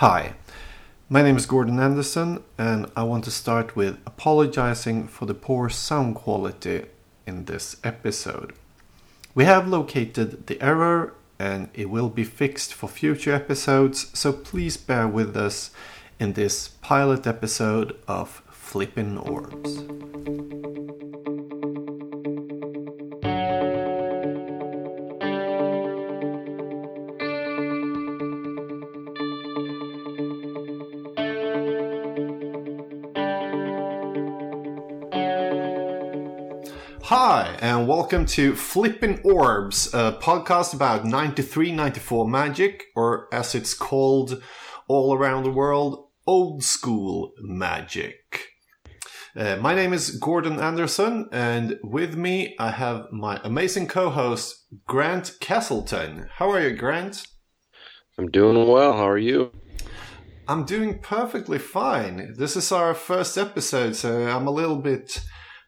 Hi, my name is Gordon Anderson, and I want to start with apologizing for the poor sound quality in this episode. We have located the error and it will be fixed for future episodes, so please bear with us in this pilot episode of Flippin' Orbs. Hi, and welcome to Flipping Orbs, a podcast about 93 94 magic, or as it's called all around the world, old school magic. Uh, my name is Gordon Anderson, and with me I have my amazing co host, Grant Castleton. How are you, Grant? I'm doing well. How are you? I'm doing perfectly fine. This is our first episode, so I'm a little bit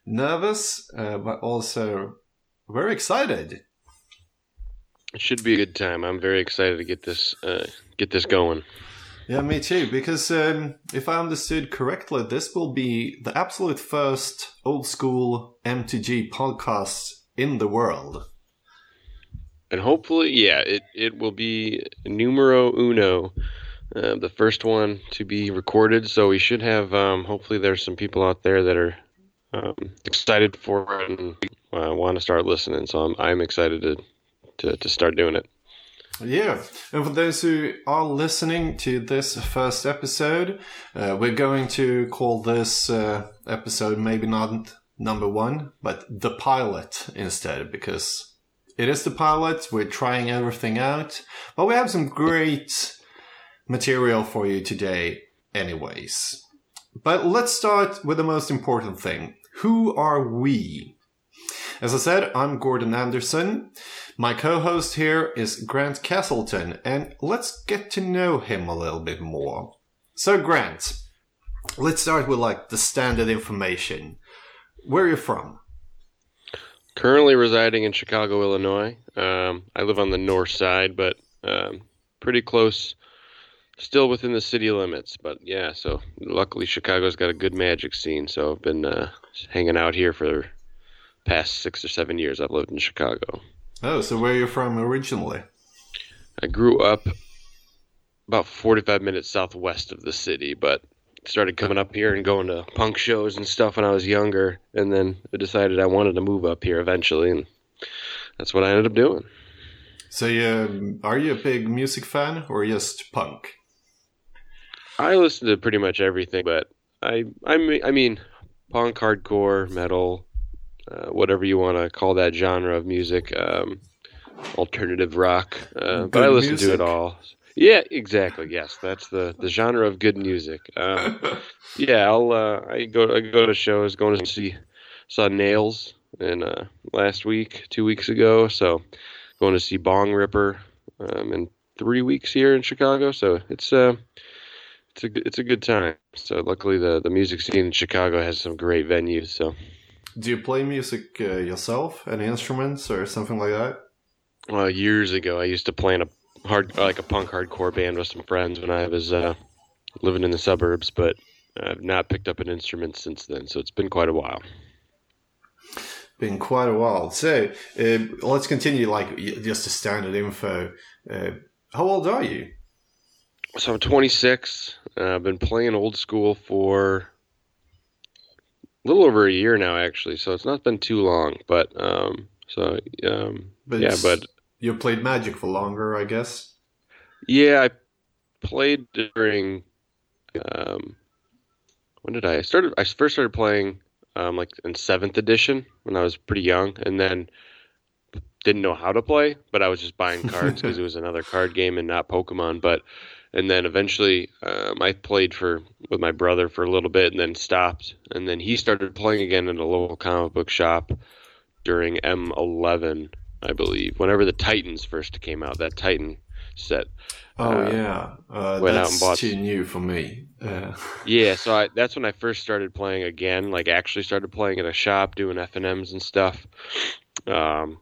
nervous, uh, but also very excited. It should be a good time. I'm very excited to get this uh, get this going. Yeah, me too. Because um, if I understood correctly, this will be the absolute first old school MTG podcast in the world. And hopefully, yeah, it, it will be numero uno, uh, the first one to be recorded. So we should have, um, hopefully, there's some people out there that are um, excited for it and uh, want to start listening. So I'm, I'm excited to, to, to start doing it. Yeah, and for those who are listening to this first episode, uh, we're going to call this uh, episode maybe not number one, but the pilot instead, because it is the pilot. We're trying everything out, but we have some great material for you today, anyways. But let's start with the most important thing. Who are we? As I said, I'm Gordon Anderson. My co-host here is Grant Castleton, and let's get to know him a little bit more. So Grant, let's start with like the standard information. Where are you from? Currently residing in Chicago, Illinois. Um, I live on the north side, but um, pretty close still within the city limits. But yeah, so luckily Chicago's got a good magic scene. So I've been uh, hanging out here for past six or seven years. I've lived in Chicago. Oh, so where are you from originally? I grew up about 45 minutes southwest of the city, but started coming up here and going to punk shows and stuff when I was younger. And then I decided I wanted to move up here eventually, and that's what I ended up doing. So, you, are you a big music fan or just punk? I listen to pretty much everything, but I I I mean punk, hardcore, metal, uh, whatever you want to call that genre of music, um, alternative rock. Uh, but I listen music. to it all. Yeah, exactly. Yes, that's the, the genre of good music. Um, yeah, I'll uh, I go I go to shows. Going to see saw Nails in uh, last week, two weeks ago. So going to see Bongripper um, in three weeks here in Chicago. So it's uh it's a it's a good time. So luckily the the music scene in Chicago has some great venues. So do you play music uh, yourself, any instruments or something like that? Well, years ago, I used to play in a hard like a punk hardcore band with some friends when I was uh, living in the suburbs, but I've not picked up an instrument since then. So it's been quite a while. Been quite a while. So uh, let's continue. Like just a standard info. Uh, how old are you? So I'm 26. Uh, I've been playing old school for a little over a year now, actually. So it's not been too long, but um, so um, but yeah, but you played Magic for longer, I guess. Yeah, I played during. Um, when did I? I started? I first started playing um, like in seventh edition when I was pretty young, and then didn't know how to play, but I was just buying cards because it was another card game and not Pokemon. But and then eventually um, I played for with my brother for a little bit and then stopped. And then he started playing again in a local comic book shop during M11 I believe whenever the Titans first came out that Titan set. Oh uh, yeah. Uh, went that's out and bought too new for me. Uh. yeah so I, that's when I first started playing again like actually started playing at a shop doing FNMs and stuff. Um,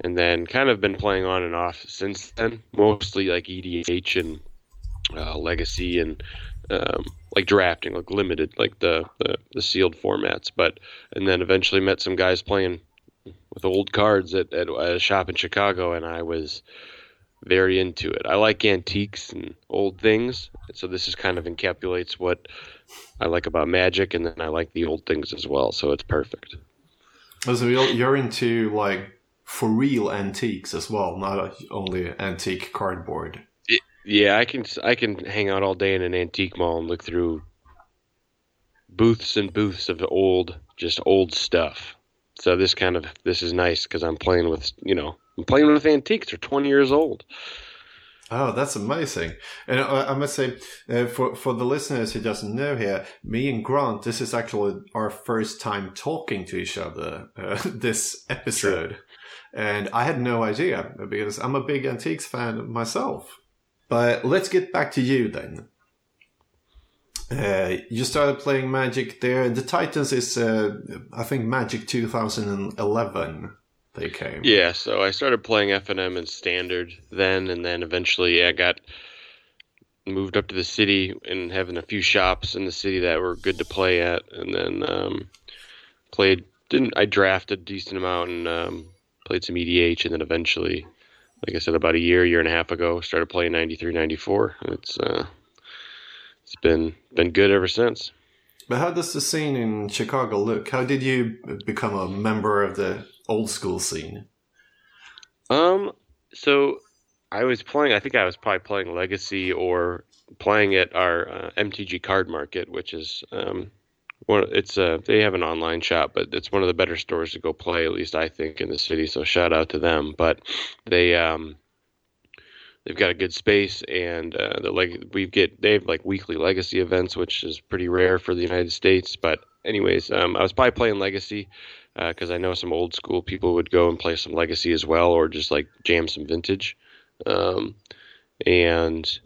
and then kind of been playing on and off since then mostly like EDH and uh, legacy and um, like drafting, like limited, like the, the the sealed formats. But and then eventually met some guys playing with old cards at, at a shop in Chicago, and I was very into it. I like antiques and old things, so this is kind of encapsulates what I like about Magic, and then I like the old things as well. So it's perfect. So you're into like for real antiques as well, not only antique cardboard. Yeah, I can I can hang out all day in an antique mall and look through booths and booths of old, just old stuff. So this kind of this is nice because I'm playing with you know I'm playing with antiques. They're 20 years old. Oh, that's amazing! And I, I must say, uh, for for the listeners who doesn't know here, me and Grant, this is actually our first time talking to each other uh, this episode, True. and I had no idea because I'm a big antiques fan myself. But let's get back to you then. Uh, you started playing Magic there. And the Titans is, uh, I think, Magic 2011. They came. Yeah, so I started playing FNM and Standard then, and then eventually I got moved up to the city and having a few shops in the city that were good to play at, and then um, played. Didn't I drafted a decent amount and um, played some EDH, and then eventually like I said, about a year, year and a half ago, started playing 93, 94. It's uh, it's been been good ever since. But how does the scene in Chicago look? How did you become a member of the old school scene? Um, so I was playing. I think I was probably playing Legacy or playing at our uh, MTG Card Market, which is um, one it's uh they have an online shop but it's one of the better stores to go play at least i think in the city so shout out to them. But they um they've got a good space and uh the like we get they have like weekly legacy events which is pretty rare for the united states. But anyways um i was probably playing legacy because uh, i know some old school people would go and play some legacy as well or just like jam some vintage. Um and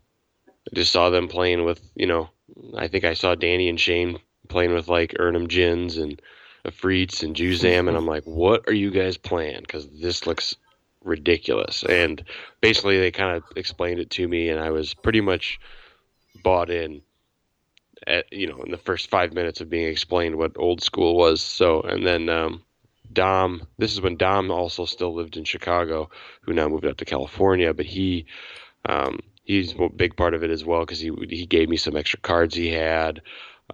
I just saw them playing with you know I think I saw Danny and Shane playing with like Erhnam Djinns and Afrits and Juzam, and I'm like, what are you guys playing? Because this looks ridiculous. And basically, they kind of explained it to me, and I was pretty much bought in. At you know, in the first five minutes of being explained what old school was. So, and then um, Dom. This is when Dom also still lived in Chicago, who now moved out to California. But he, um, he's a big part of it as well because he he gave me some extra cards he had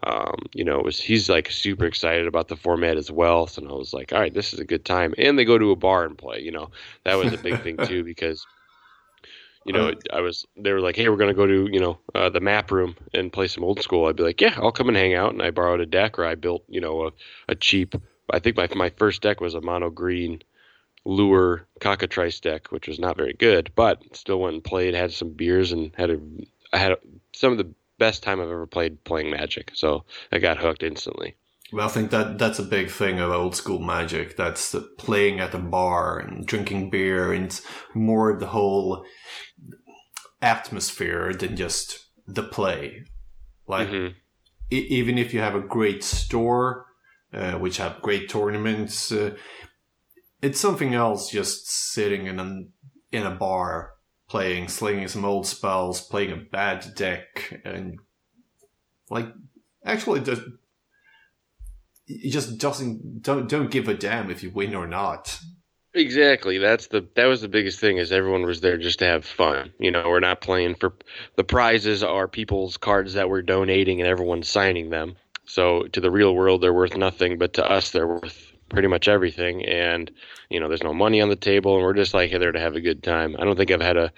um, you know, was he's like super excited about the format as well. So I was like, all right, this is a good time. And they go to a bar and play. You know, that was a big thing too because you know, I was they were like, hey, we're gonna go to you know uh, the map room and play some old school. I'd be like, yeah, I'll come and hang out. And I borrowed a deck or I built you know a, a cheap. I think my my first deck was a mono green lure cockatrice deck, which was not very good, but still went and played, had some beers, and had a I had a, some of the best time I've ever played playing Magic. So I got hooked instantly. Well, I think that that's a big thing of old school Magic. That's playing at a bar and drinking beer, and more the whole atmosphere than just the play. Like mm-hmm. e- even if you have a great store, uh, which have great tournaments, uh, it's something else just sitting in a in a bar playing, slinging some old spells, playing a bad deck, and like actually just he just doesn't don't don't give a damn if you win or not. Exactly. That's the that was the biggest thing is everyone was there just to have fun. You know, we're not playing for the prizes are people's cards that we're donating and everyone's signing them. So to the real world they're worth nothing, but to us they're worth pretty much everything and you know there's no money on the table and we're just like there to have a good time. I don't think i've had a,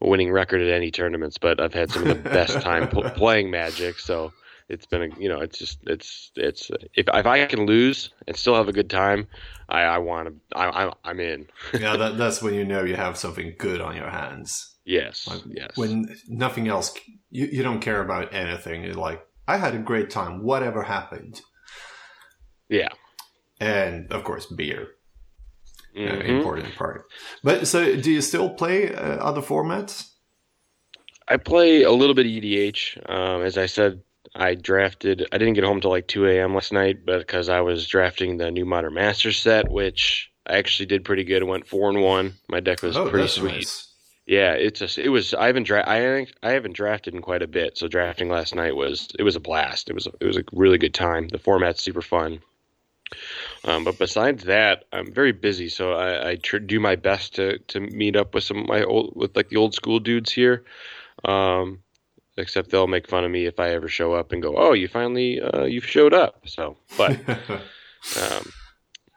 a winning record at any tournaments but i've had some of the best time pl- playing magic so it's been a you know it's just it's it's if, if i can lose and still have a good time i i want to i, I i'm in. Yeah that, that's when you know you have something good on your hands. Yes like yes. when nothing else you, you don't care about anything. You're like i had a great time. Whatever happened. Yeah and of course beer. Uh, mm-hmm. Uh, important part. But so, do you still play uh, other formats? I play a little bit of EDH. Um, as I said, I drafted. I didn't get home till like 2 a.m. last night, but because I was drafting the new Modern Master set, which I actually did pretty good. I went four and one. My deck was oh, pretty sweet. Nice. Yeah, it's just it was. I haven't dra- I I haven't drafted in quite a bit. So drafting last night was it was a blast. It was it was a really good time. The format's super fun. Um, but besides that, I'm very busy, so I, I tr- do my best to, to meet up with some of my old with like the old school dudes here. Um, except they'll make fun of me if I ever show up and go, "Oh, you finally uh, you've showed up." So, but um,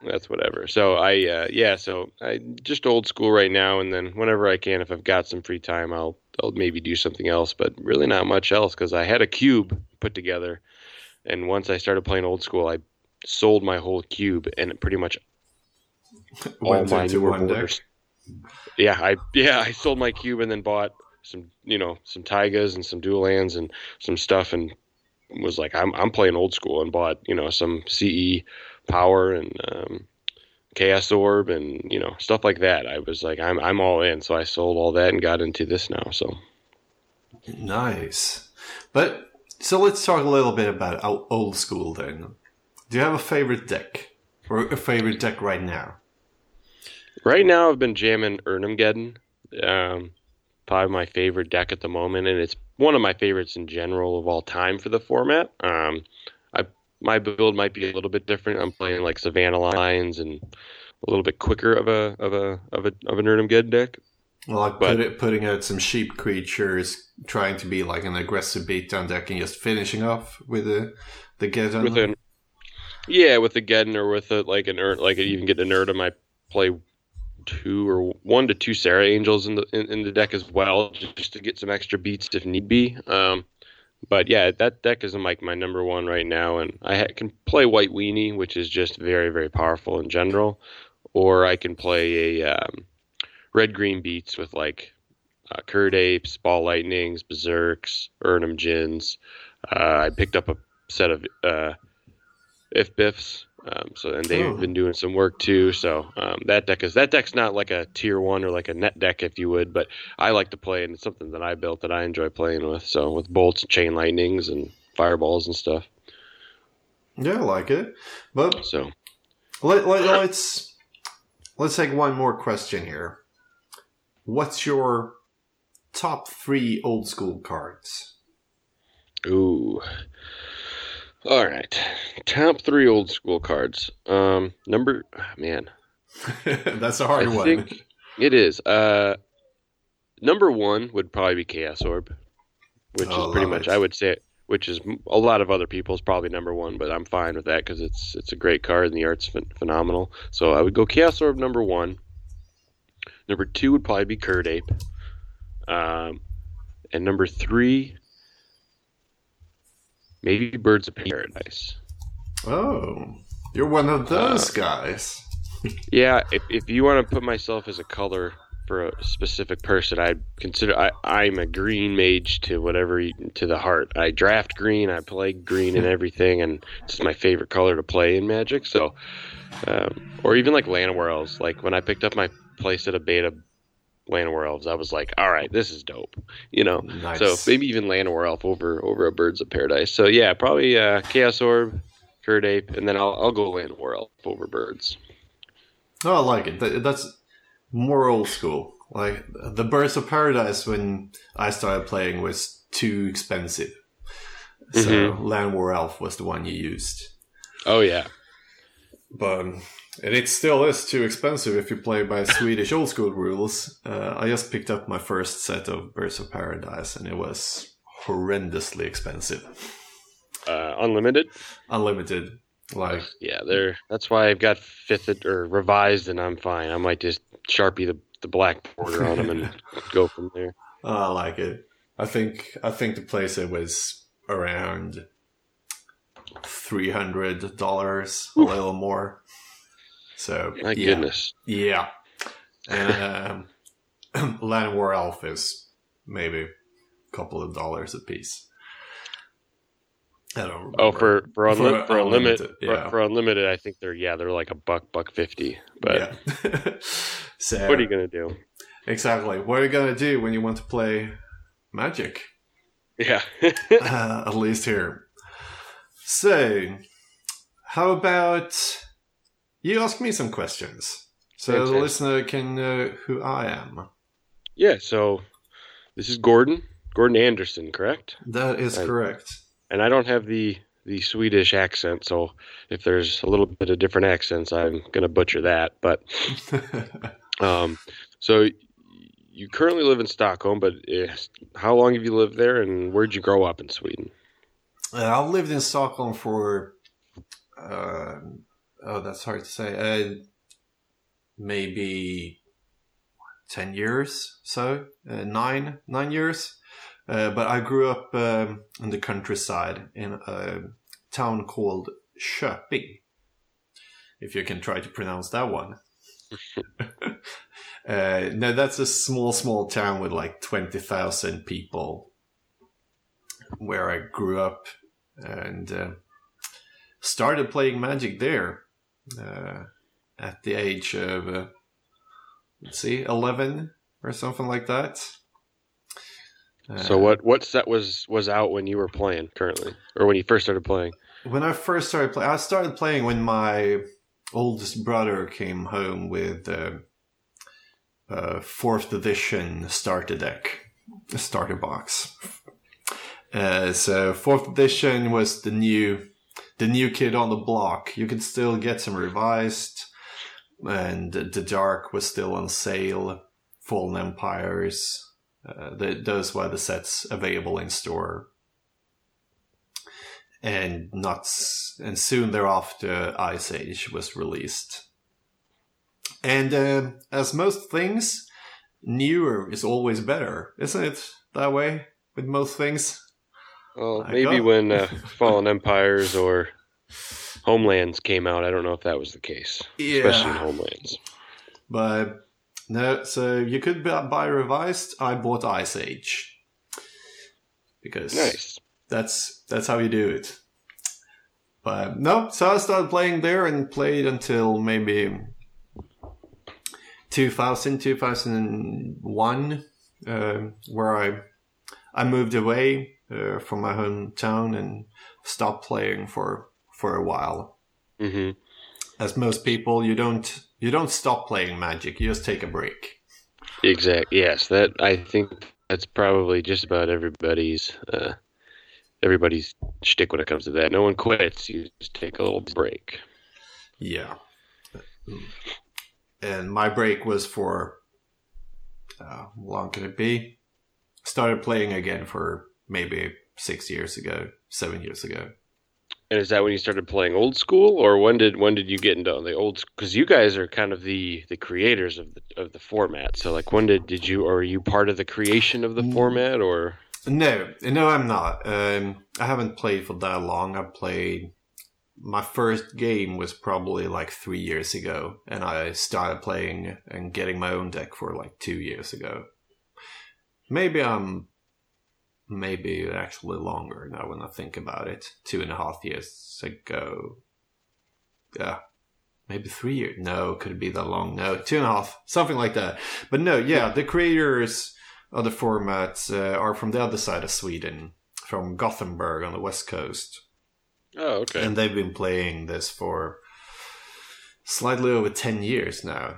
that's whatever. So I uh, yeah, so I just old school right now, and then whenever I can, if I've got some free time, I'll I'll maybe do something else, but really not much else because I had a cube put together, and once I started playing old school, I sold my whole cube and pretty much all Went my newer one deck. borders. Yeah, I yeah I sold my cube and then bought some you know some Taigas and some dual lands and some stuff and was like I'm I'm playing old school and bought you know some CE power and um, Chaos Orb and you know stuff like that. I was like I'm I'm all in, so I sold all that and got into this now. So Nice. But so let's talk a little bit about old school then. Do you have a favorite deck? Or a favorite deck right now? right now I've been jamming Erhnamgeddon. Um, probably my favorite deck at the moment, and it's one of my favorites in general of all time for the format. Um, I my build might be a little bit different. I'm playing like Savannah Lions and a little bit quicker of a of a of a of an Erhnamgeddon deck. Like But- put it, putting out some sheep creatures, trying to be like an aggressive beatdown deck and just finishing off with the the Geddon. Yeah with the Geddon or with a, like an Ur- like even get an Erdem I play two or one to two Serra Angels in the in, in the deck as well just to get some extra beats if need be um but yeah that deck is like my number one right now and I ha- can play White Weenie which is just very very powerful in general or I can play a um, red green beats with like uh, Kird Apes, Ball Lightnings, Berserks, Erhnam Djinns. Uh, I picked up a set of uh, Ifh-Biffs. Um, so and they've Oh. been doing some work too. So um, that deck is that deck's not like a tier one or like a net deck if you would, but I like to play and it's something that I built that I enjoy playing with. So with bolts, chain lightnings, and fireballs and stuff. Yeah, I like it. But So let, let, let's let's take one more question here. What's your top three old school cards? ooh, all right, top three old school cards. Um, number man, That's a hard I one. think it is. Uh, number one would probably be Chaos Orb, which Oh, is pretty much it. I would say, which is a lot of other people's probably number one, but I'm fine with that because it's it's a great card and the art's phen- phenomenal. So I would go Chaos Orb number one. Number two would probably be Kird Ape, um, and number three, maybe Birds of Paradise. Oh, you're one of those guys. Yeah, if, if you want to put myself as a color for a specific person, I consider I, I'm a green mage to whatever to the heart. I draft green, I play green and everything, and it's my favorite color to play in Magic. So, um, or even like Llanowar Elves. Like when I picked up my playset of beta Llanowar Elves, I was like, all right, this is dope. You know, Nice. so maybe even Llanowar Elf over over a Birds of Paradise. So yeah, probably uh, Chaos Orb, Kird Ape, and then I'll I'll go Llanowar Elf over Birds. Oh, I like it. That- That's more old school. Like the Birds of Paradise when I started playing was too expensive. So Mhm. Llanowar Elf was the one you used. Oh yeah. But and it still is too expensive if you play by Swedish old school rules. Uh, I just picked up my first set of Birds of Paradise and it was horrendously expensive. uh, unlimited. Unlimited. Like Yeah, they're that's why I've got fifth or revised, and I'm fine. I might just sharpie the, the black border on them and go from there. I like it. I think I think the playset was around three hundred dollars, a little more. So My yeah, goodness, yeah. And um, Llanowar Elf is maybe a couple of dollars a piece. I don't remember. oh for for, unli- For unlimited, unlimited, for, for unlimited, I think they're yeah they're like a buck buck fifty. But yeah. so what are you gonna do? exactly what are you gonna do when you want to play Magic? Yeah, uh, at least here. So, how about you ask me some questions so the listener can know who I am? Yeah, so this is Gordon, Gordon Anderson, correct? That is I- correct. And I don't have the the Swedish accent, so if there's a little bit of different accents, I'm gonna butcher that. But um, so you currently live in Stockholm, but eh, how long have you lived there, and where'd you grow up in Sweden? Uh, I've lived in Stockholm for, uh, oh, that's hard to say. Uh, maybe ten years, so uh, nine, nine years. Uh, but I grew up um, in the countryside in a town called Köping. If you can try to pronounce that one. uh, no, that's a small, small town with like twenty thousand people where I grew up and uh, started playing Magic there at the age of, uh, let's see, 11 or something like that. Uh, So what what set was was out when you were playing currently, or when you first started playing? When I first started playing, I started playing when my oldest brother came home with uh, uh, fourth edition starter deck, starter box. Uh, so fourth edition was the new, the new kid on the block. You could still get some revised, and the dark was still on sale. Fallen Empires, uh, the, those were the sets available in store and not and soon thereafter ice age was released and uh, as most things newer is always better isn't it that way with most things Well, I maybe when uh, Fallen Empires or Homelands came out, I don't know if that was the case, yeah. especially in Homelands. but no so you could buy revised i bought ice age because Nice. that's that's how you do it. But no, so I started playing there and played until maybe 2000, 2001, uh, where I I moved away uh, from my hometown and stopped playing for for a while. hmm As most people, you don't you don't stop playing Magic; you just take a break. Exactly. Yes, that I think that's probably just about everybody's uh, everybody's shtick when it comes to that. No one quits. You just take a little break. Yeah. And my break was for uh, how long could it be? Started playing again for maybe six years ago, seven years ago. And is that when you started playing old school, or when did when did you get into the old? Because you guys are kind of the the creators of the of the format. So like, when did did you or are you part of the creation of the Mm. format, or No, no, I'm not. Um, I haven't played for that long. I played. My first game was probably like three years ago, and I started playing and getting my own deck for like two years ago. Maybe I'm, maybe actually longer now when I think about it. Two and a half years ago. Yeah, maybe three years. No, could it be that long? No, two and a half, something like that. But no, yeah, the creators other formats uh, are from the other side of Sweden, from Gothenburg on the west coast, oh okay, and they've been playing this for slightly over ten years now.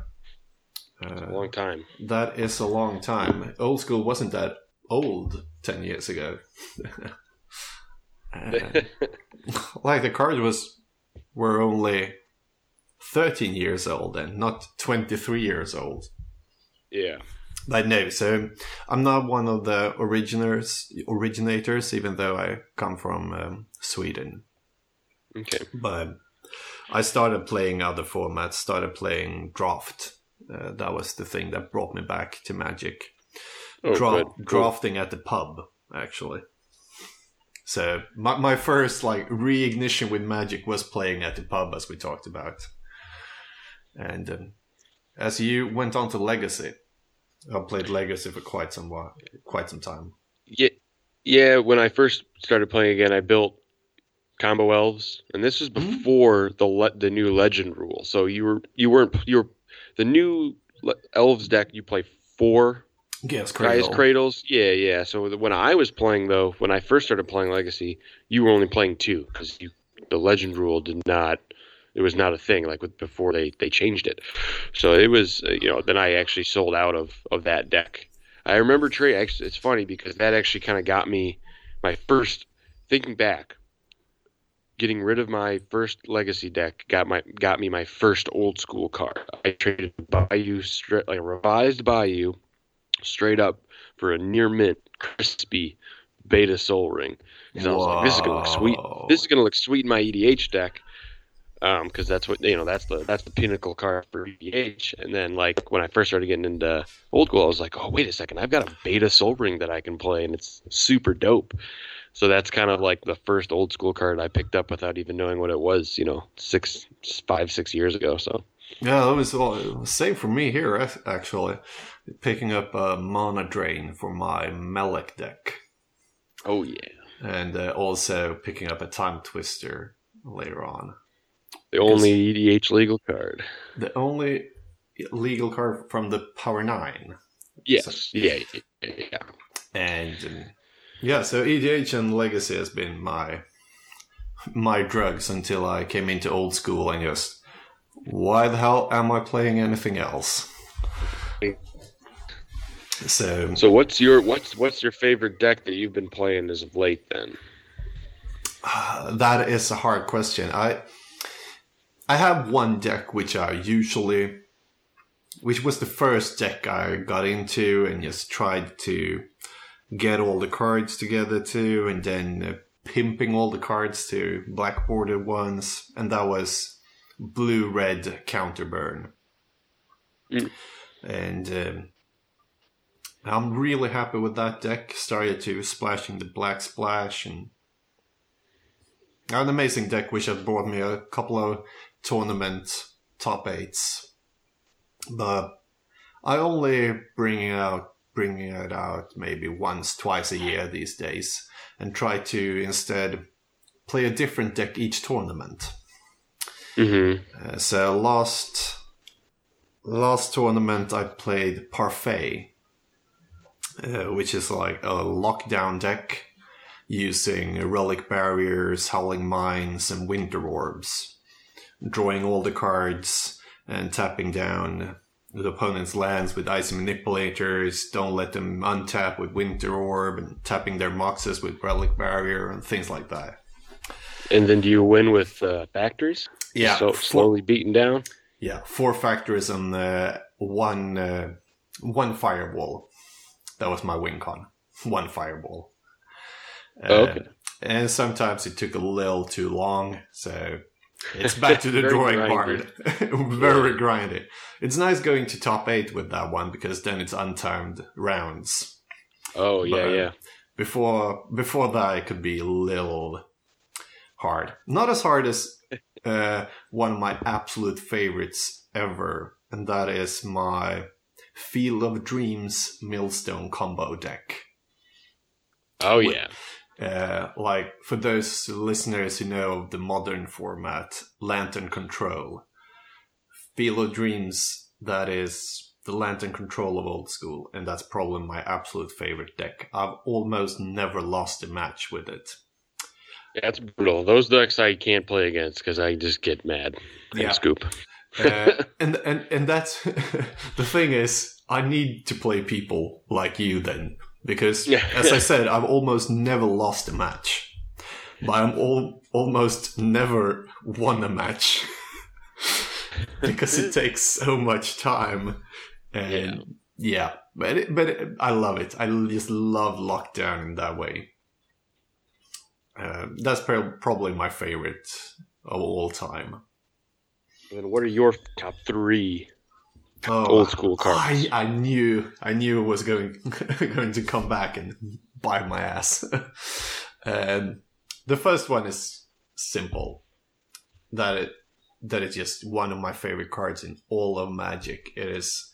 a Uh, long time. that is a long time. Old school wasn't that old ten years ago. Uh, like the cards was were only thirteen years old and not twenty three years old. yeah. I know. So I'm not one of the originators, originators, even though I come from um, Sweden. Okay. But I started playing other formats. Started playing draft. Uh, that was the thing that brought me back to Magic. Oh, Dra- good. Drafting at the pub, actually. So my my first like reignition with Magic was playing at the pub, as we talked about. And um, as you went on to Legacy, I played Legacy for quite some while, quite some time. Yeah, yeah. When I first started playing again, I built combo elves, and this was Mhm. before the le- the new legend rule. So you were you weren't you were the new le- elves deck. You play four Yes, Gaea's Cradle. cradles. Yeah, yeah. So when I was playing though, when I first started playing Legacy, you were only playing two because you the legend rule did not. It was not a thing like with before they they changed it. So it was uh, you know then I actually sold out of of that deck. I remember trade. Actually, it's funny because that actually kind of got me my first. Thinking back, getting rid of my first legacy deck got my got me my first old school card. I traded Bayou like a revised Bayou straight up for a near mint crispy Beta Sol Ring. Because I was like, this is gonna look sweet. This is gonna look sweet in my EDH deck. Um, because that's what you know. That's the that's the pinnacle card for EDH. And then like when I first started getting into old school, I was like, oh wait a second, I've got a Beta Sol Ring that I can play, and it's super dope. So that's kind of like the first old school card I picked up without even knowing what it was. You know, six, five, six years ago. So yeah, that was all same for me here. Actually, picking up a mana drain for my Melek deck. Oh yeah, and uh, also picking up a time twister later on. The only EDH legal card. The only legal card from the Power Nine. Yes. So, yeah, yeah. And um, yeah, so EDH and Legacy has been my my drugs until I came into old school and just why the hell am I playing anything else? So So what's your what's what's your favorite deck that you've been playing as of late then? Uh, that is a hard question. I I have one deck which I usually, which was the first deck I got into and just tried to get all the cards together to, and then uh, pimping all the cards to black border ones, and that was blue red counterburn. Mm. And um, I'm really happy with that deck. Started to splashing the black splash and an amazing deck which has brought me a couple of tournament top eights. But I only bring it out bringing it out maybe once, twice a year these days, and try to instead play a different deck each tournament. Mm-hmm. Uh, so last last tournament I played Parfait, uh, which is like a lockdown deck using relic barriers, howling mines, and winter orbs drawing all the cards and tapping down the opponent's lands with ice manipulators. Don't let them untap with winter orb and tapping their moxes with relic barrier and things like that. And then do you win with uh, factories? Yeah, so slowly beaten down. Yeah, four factories and uh, one uh, one fireball. That was my win con. One fireball. Oh, okay. Uh, and sometimes it took a little too long, so it's back to the drawing board. Very yeah. grindy. It's nice going to top eight with that one because then it's untimed rounds. Oh yeah, but yeah. Before before that, it could be a little hard. Not as hard as uh, one of my absolute favorites ever, and that is my Field of Dreams Millstone combo deck. Oh yeah. Uh, like for those listeners who know of the modern format, Lantern Control, Field of Dreams, that is the Lantern Control of old school, and that's probably my absolute favorite deck. I've almost never lost a match with it. That's brutal. Those decks I can't play against because I just get mad and yeah. scoop. uh, and and and that's the thing is, I need to play people like you then because, as I said, I've almost never lost a match, but I'm all, almost never won a match because it takes so much time. And yeah, yeah but it, but it, I love it. I just love lockdown in that way. Uh, that's probably my favorite of all time. And what are your top three oh, old school cards. I, I knew I knew it was going going to come back and bite my ass. and the first one is simple. That it that is just one of my favorite cards in all of Magic. It is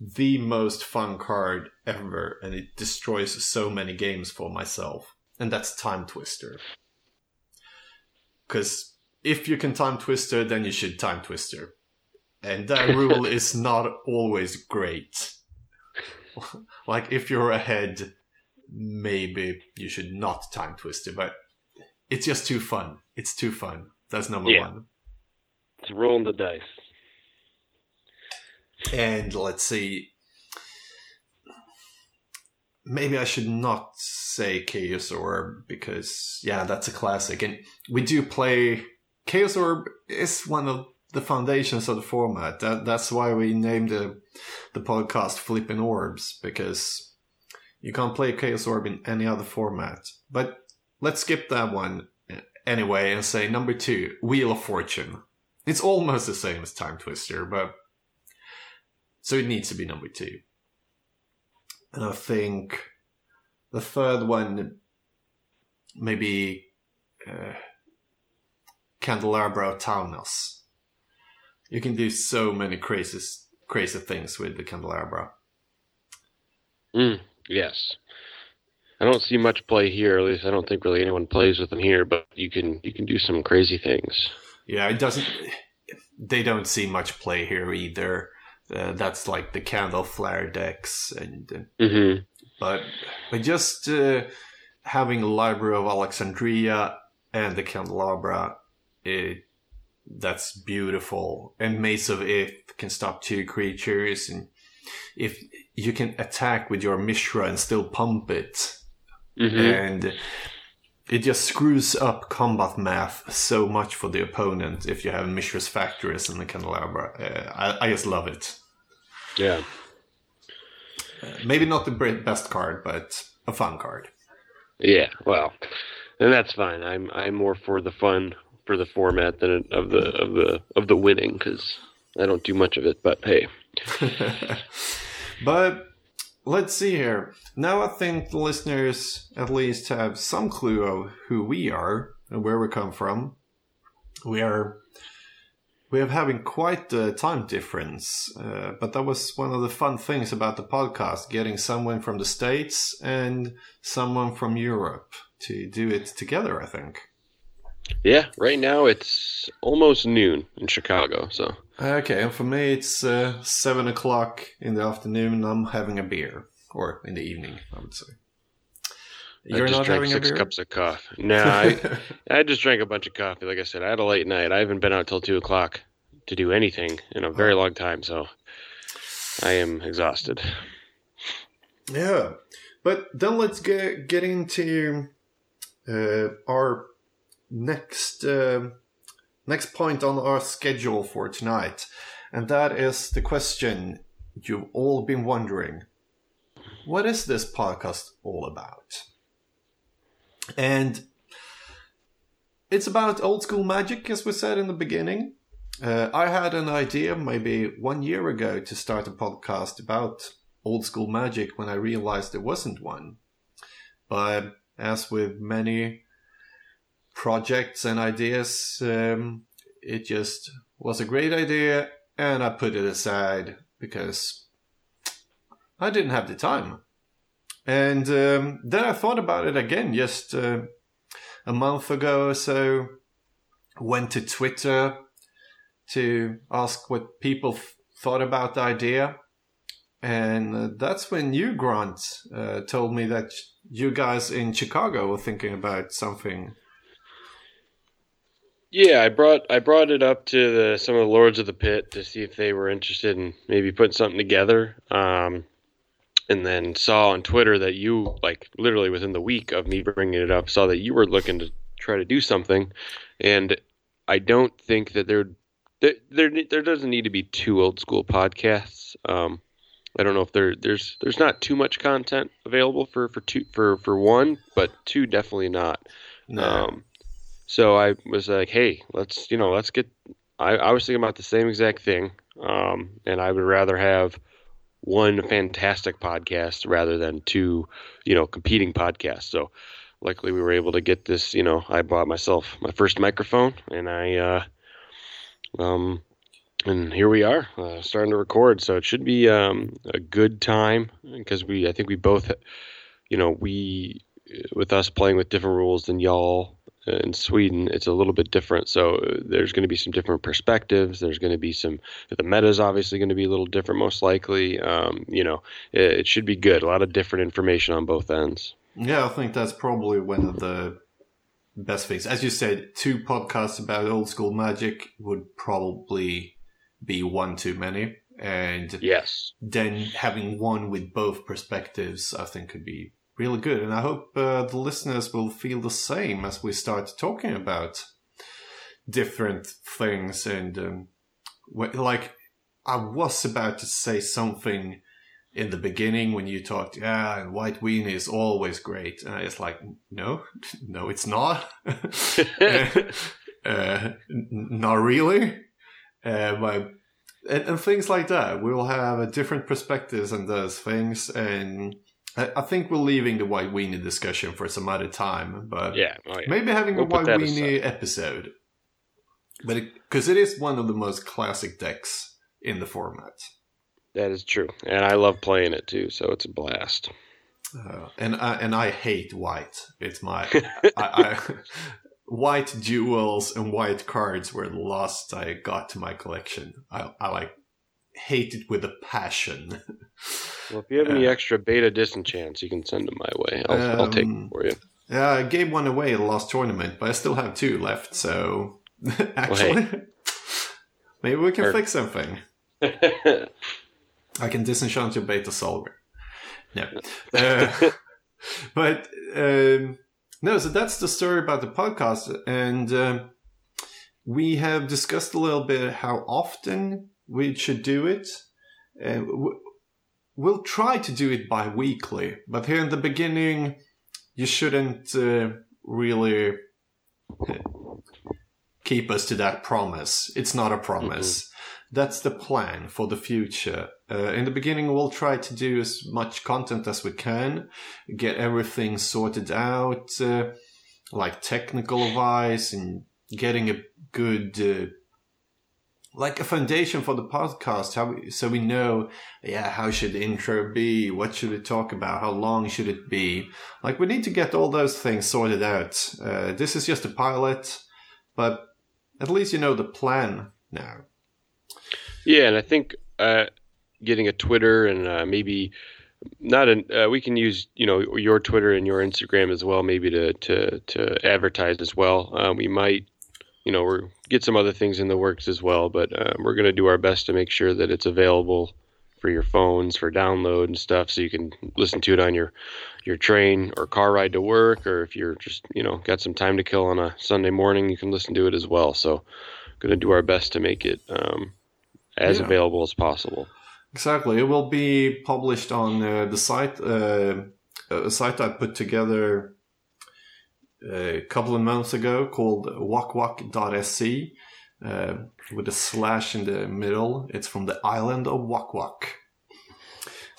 the most fun card ever, and it destroys so many games for myself. And that's Time Twister. Because if you can Time Twister, then you should Time Twister and that rule is not always great. like if you're ahead, maybe you should not time twister, but it's just too fun. It's too fun. That's number yeah. one. It's rolling the dice. And let's see. Maybe I should not say Chaos Orb because yeah, that's a classic, and we do play Chaos Orb is one of the foundations of the format. That that's why we named the the podcast Flipping Orbs because you can't play Chaos Orb in any other format. But let's skip that one eh, anyway and say number two, Wheel of Fortune. It's almost the same as Time Twister, but so it needs to be number two. And I think the third one, maybe uh, Candelabra Tawnos. You can do so many crazy, crazy things with the Candelabra. Mm, yes. I don't see much play here. At least I don't think really anyone plays with them here. But you can you can do some crazy things. Yeah, it doesn't. They don't see much play here either. Uh, that's like the candle flare decks, and uh, mm-hmm. but but just uh, having a library of Alexandria and the candelabra, it that's beautiful. And Maze of Ith can stop two creatures, and if you can attack with your Mishra and still pump it, mm-hmm. and it just screws up combat math so much for the opponent if you have Mishra's Factories and the Candelabra. Uh, I, I, just love it. Yeah. Uh, maybe not the best card, but a fun card. Yeah, well, and that's fine. I'm I'm more for the fun for the format than of the of the of the winning because I don't do much of it. But hey. but let's see here. Now I think the listeners at least have some clue of who we are and where we come from. We are we are having quite the time difference, uh, but that was one of the fun things about the podcast: getting someone from the states and someone from Europe to do it together. I think. Yeah, right now it's almost noon in Chicago, so Okay, and for me it's uh, seven o'clock in the afternoon. I'm having a beer, or in the evening, I would say. You're I just drank six cups of coffee. No, I, I just drank a bunch of coffee. Like I said, I had a late night. I haven't been out till two o'clock to do anything in a very long time, so I am exhausted. Yeah, but then let's get get into uh, our next. Uh, next point on our schedule for tonight, and that is the question you've all been wondering what is this podcast all about? And it's about old school magic, as we said in the beginning. Uh, I had an idea maybe one year ago to start a podcast about old school magic when I realized there wasn't one. But as with many projects and ideas. Um, it just was a great idea, and I put it aside because I didn't have the time. And um, then I thought about it again just uh, a month ago or so. Went to Twitter to ask what people f- thought about the idea. And uh, that's when you, Grant, uh, told me that you guys in Chicago were thinking about something yeah, I brought I brought it up to the, some of the lords of the pit to see if they were interested in maybe putting something together. Um, and then saw on Twitter that you like literally within the week of me bringing it up saw that you were looking to try to do something, and I don't think that there there there, there doesn't need to be two old school podcasts. Um, I don't know if there there's there's not too much content available for for two for for one, but two definitely not. No. Um, so I was like, hey, let's you know, let's get. I, I was thinking about the same exact thing, um, and I would rather have one fantastic podcast rather than two, you know, competing podcasts. So luckily we were able to get this. You know, I bought myself my first microphone, and I, uh, um, and here we are uh, starting to record. So it should be um, a good time because we, I think we both, you know, we with us playing with different rules than y'all in Sweden, it's a little bit different. So uh, there's going to be some different perspectives. There's going to be some. The meta is obviously going to be a little different, most likely. Um, you know, it, it, should be good. A lot of different information on both ends. Yeah, I think that's probably one of the best things. As you said, two podcasts about old school magic would probably be one too many. and Yes. then having one with both perspectives, I think could be really good. And I hope uh, the listeners will feel the same as we start talking about different things. And um, wh- like, I was about to say something in the beginning when you talked, yeah, and White Weenie is always great. And it's like, no, no, it's not. uh, n- not really. Uh, and, and things like that. We'll have a different perspectives on those things, and I, think we're leaving the white weenie discussion for some other time. But Yeah. Oh, yeah. maybe having We'll a white weenie episode, but because it is one of the most classic decks in the format. That is true, and I love playing it too. So it's a blast. Uh, and I, and I hate white. It's my I, I, white jewels and white cards were the last I got to my collection. I, I like hate it with a passion. Well, if you have any Uh, extra beta disenchants, you can send them my way. I'll, I'll take Um, them for you. Yeah, I gave one away at the last tournament, but I still have two left. So actually, maybe we can fix something. I can disenchant your beta Sol Ring. No, uh, but um, no. So that's the story about the podcast, and um we have discussed a little bit how often we should do it. W- we'll try to do it bi-weekly, but here in the beginning, you shouldn't uh, really keep us to that promise. It's not a promise. That's the plan for the future. Uh, in the beginning, we'll try to do as much content as we can, get everything sorted out, uh, like technical wise, and getting a good, uh, like a foundation for the podcast. How we, so we know, yeah, how should the intro be? What should it talk about? How long should it be? Like we need to get all those things sorted out. Uh, this is just a pilot, but at least you know the plan now. Yeah, and I think uh, getting a Twitter and uh, maybe not an uh, we can use you know your Twitter and your Instagram as well, maybe to to to advertise as well. Um, we might you know we're get some other things in the works as well, but uh, we're going to do our best to make sure that it's available for your phones for download and stuff, so you can listen to it on your your train or car ride to work, or if you're just you know got some time to kill on a Sunday morning, you can listen to it as well. So, going to do our best to make it. Um, as Yeah. available as possible. Exactly. It will be published on uh, the site, uh, a site I put together a couple of months ago called wakwak.sc uh, with a slash in the middle. It's from the island of Wakwak.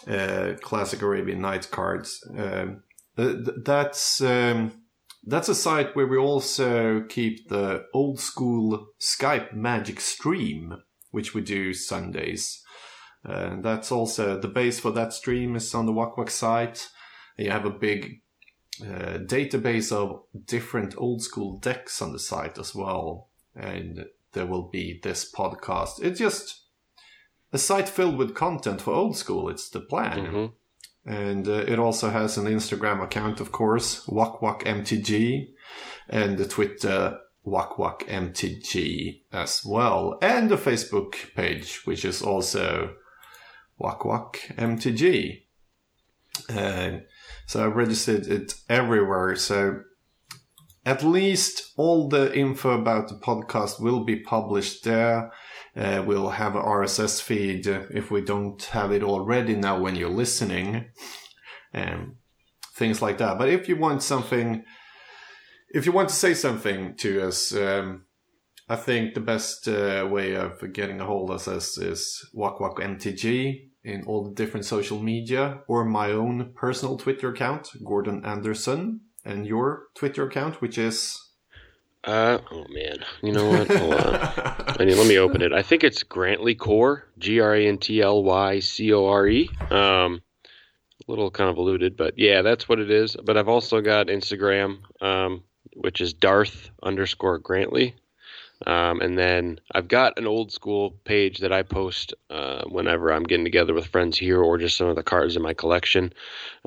Uh, classic Arabian Nights cards. Um, th- th- that's um, that's a site where we also keep the old school Skype Magic stream, which we do Sundays. Uh, that's also the base for that stream is on the Wakwak site. You have a big uh, database of different old school decks on the site as well, and there will be this podcast. It's just a site filled with content for old school. It's the plan. Mhm. And uh, it also has an Instagram account, of course, WakWakMTG, and the Twitter WakWakMTG as well, and the Facebook page, which is also WakWakMTG. Uh, so I registered it everywhere. So at least all the info about the podcast will be published there. Uh, we'll have a RSS feed if we don't have it already now when you're listening, and things like that. But if you want something, if you want to say something to us, um, I think the best uh, way of getting a hold of us is WakWakMTG in all the different social media, or my own personal Twitter account, Gordon Anderson, and your Twitter account, which is. Uh, oh man, you know what? Hold on. I mean, let me open it. I think it's Grantley Core, G R A N T L Y C O R E. Um, a little convoluted, but yeah, that's what it is. But I've also got Instagram, um, which is Darth underscore Grantley. Um, and then I've got an old school page that I post uh, whenever I'm getting together with friends here or just some of the cards in my collection,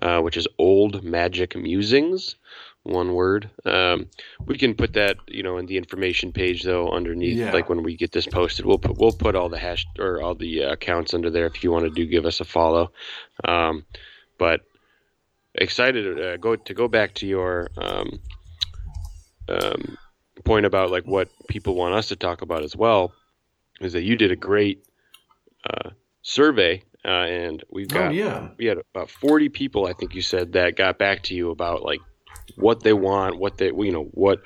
uh, which is Old Magic Musings. one word. Um, we can put that, you know, in the information page though underneath. Yeah. Like when we get this posted, we'll put we'll put all the hash or all the uh, accounts under there if you want to do give us a follow. Um, but excited uh, go to go back to your um, um, point about like what people want us to talk about as well is that you did a great uh, survey uh, and we've got oh yeah, we had about 40 people i think you said that got back to you about like what they want what they you know what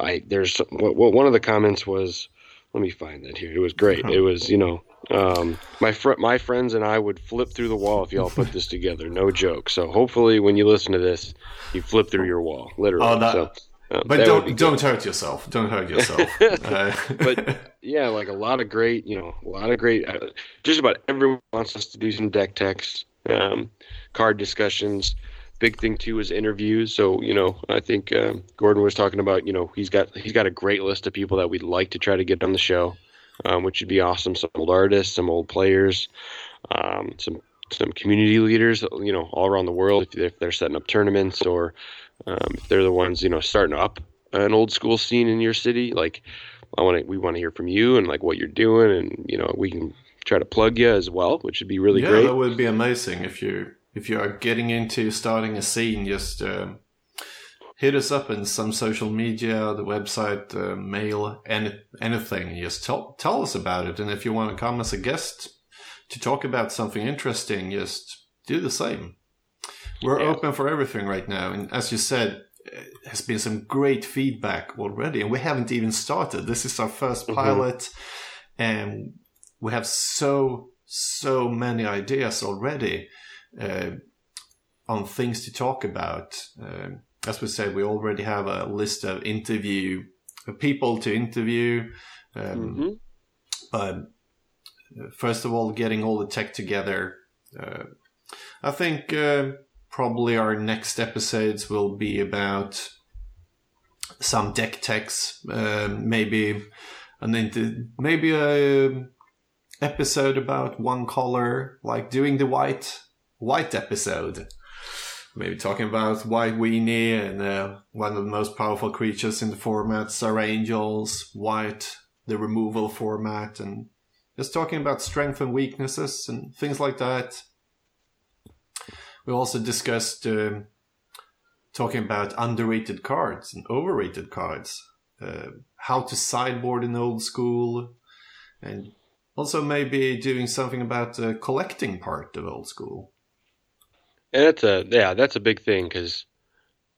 i there's what, what one of the comments was let me find that here it was great it was you know um, my fr- my friends and I would flip through the wall if y'all put this together. No joke. So hopefully, when you listen to this, you flip through your wall, literally. Oh, that- so, um, but that would be don't don't hurt yourself. Don't hurt yourself. uh, But yeah, like a lot of great, you know, a lot of great. Uh, just about everyone wants us to do some deck techs, um, card discussions. Big thing too is interviews. So you know, I think um, Gordon was talking about. You know, he's got he's got a great list of people that we'd like to try to get on the show, um, which would be awesome. Some old artists, some old players, um, some some community leaders. You know, all around the world if they're, if they're setting up tournaments or um, if they're the ones you know starting up an old school scene in your city. Like, I want to we want to hear from you and like what you're doing, and you know we can try to plug you as well, which would be really yeah, great. that would be amazing if you if you are getting into starting a scene. Just um, hit us up in some social media, the website, uh, mail, any, anything. Just tell tell us about it. And if you want to come as a guest to talk about something interesting, just do the same. We're Yeah. open for everything right now, and as you said. It has been some great feedback already, and we haven't even started. This is our 1st Mhm. pilot, and we have so so many ideas already uh, on things to talk about. Um as we said, we already have a list of interview of people to interview. Um, Mhm. But uh, first of all, getting all the tech together. Uh, I think uh, probably our next episodes will be about some deck techs, um, maybe an inter- maybe a episode about one color, like doing the white white episode. Maybe talking about White Weenie and uh, one of the most powerful creatures in the formats are angels, white, the removal format, and just talking about strength and weaknesses and things like that. We also discussed um, talking about underrated cards and overrated cards, uh, how to sideboard in old school, and also maybe doing something about the collecting part of old school. And that's a yeah, that's a big thing because,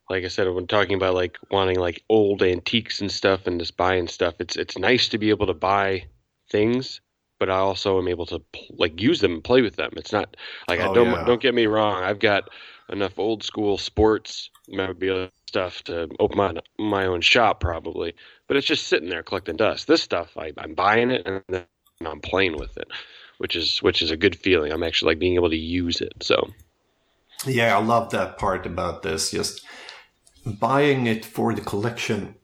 like I said, when talking about like wanting like old antiques and stuff and just buying stuff, it's it's nice to be able to buy things, but I also am able to like use them and play with them. It's not like I Oh, don't yeah. don't get me wrong. I've got enough old school sports memorabilia stuff to open my my own shop probably, but it's just sitting there collecting dust. This stuff I, I'm buying it and then I'm playing with it, which is which is a good feeling. I'm actually like being able to use it. So. Yeah, I love that part about this. Just buying it for the collection,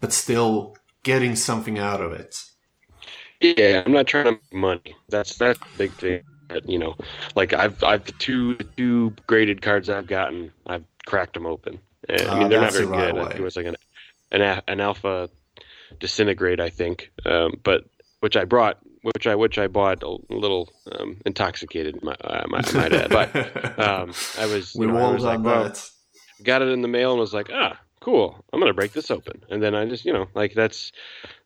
but still getting something out of it. Yeah, I'm not trying to make money. That's that's the big thing. That, you know, like I've I've the two two graded cards I've gotten. I've cracked them open. And, I Ah, mean, they're not very the right good. I think it was like an an, an alpha disintegrate, I think. Um, but which I brought, which I which I bought a little um, intoxicated. My, uh, my, I might but um, I was We've know, I was like, well, that. got it in the mail and was like, ah, cool. I'm gonna break this open, and then I just, you know, like that's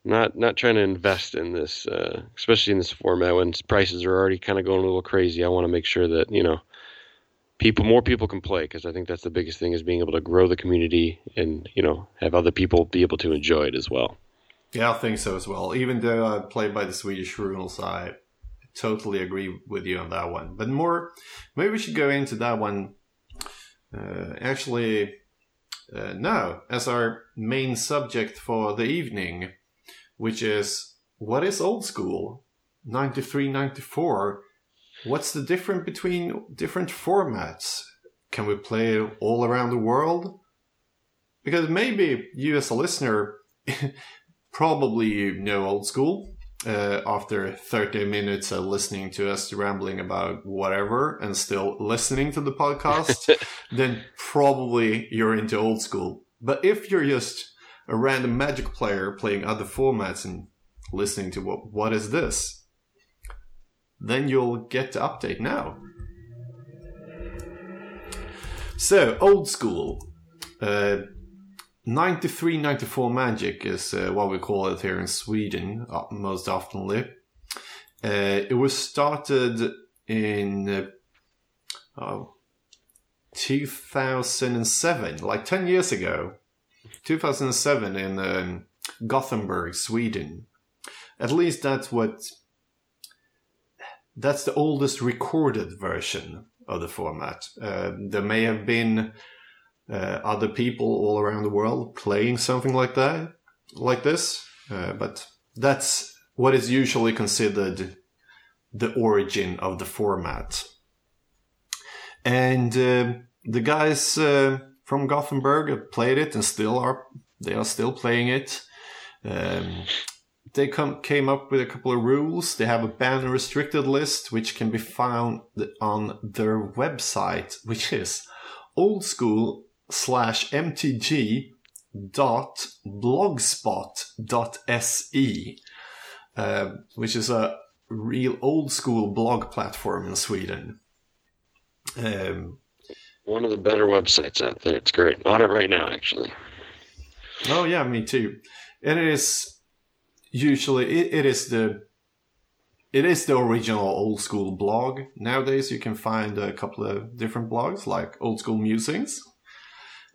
not not trying to invest in this, uh, especially in this format when prices are already kind of going a little crazy. I want to make sure that you know people, more people can play because I think that's the biggest thing is being able to grow the community and you know have other people be able to enjoy it as well. Yeah, I think so as well. Even though I play by the Swedish rules, I totally agree with you on that one. But more, maybe we should go into that one. Uh, actually, uh, now as our main subject for the evening, which is what is old school? 93 94 what's the difference between different formats? Can we play it all around the world? Because maybe you as a listener probably you know old school uh, after 30 minutes of listening to us rambling about whatever and still listening to the podcast, then probably you're into old school. But if you're just a random Magic player playing other formats and listening to what, what is this, then you'll get the update now. So, old school. Uh, 93 94 Magic is uh, what we call it here in Sweden, uh, most oftenly. Uh, it was started in uh, oh, 2007, like 10 years ago. 2007 in um, Gothenburg, Sweden. At least that's what. That's the oldest recorded version of the format. Uh, there may have been uh, other people all around the world playing something like that, like this. Uh, but that's what is usually considered the origin of the format. And uh, the guys uh, from Gothenburg have played it and still are they are still playing it. Um, they come, came up with a couple of rules. They have a ban restricted list, which can be found on their website, which is old school slash mtg dot blogspot dot se, uh, which is a real old school blog platform in Sweden. Um, One of the better websites out there. It's great. On it right now, actually. oh yeah, me too. And it is usually it, it is the it is the original old school blog. Nowadays, you can find a couple of different blogs like Old School Musings,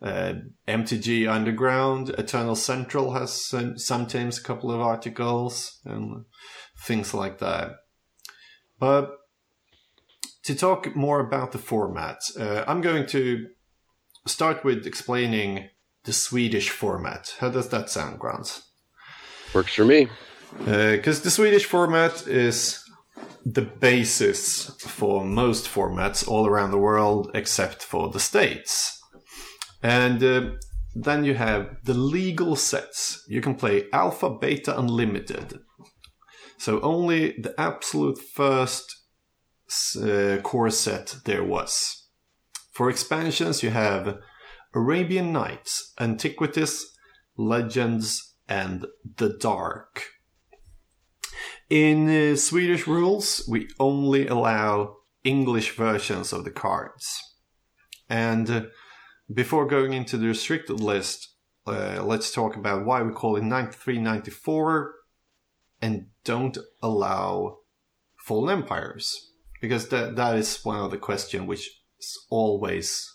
uh, MTG Underground, Eternal Central has some, sometimes a couple of articles and things like that. But to talk more about the format, uh, I'm going to start with explaining the Swedish format. How does that sound, Grant? Works for me. Because the Swedish format is the basis for most formats all around the world except for the States. And uh, then you have the legal sets. You can play Alpha, Beta, Unlimited. So only the absolute first uh, core set there was. For expansions, you have Arabian Nights, Antiquities, Legends, and The Dark. In uh, Swedish rules, we only allow English versions of the cards. And uh, before going into the restricted list, uh, let's talk about why we call it 93 94 and don't allow fallen empires. Because that, that is one of the questions which is always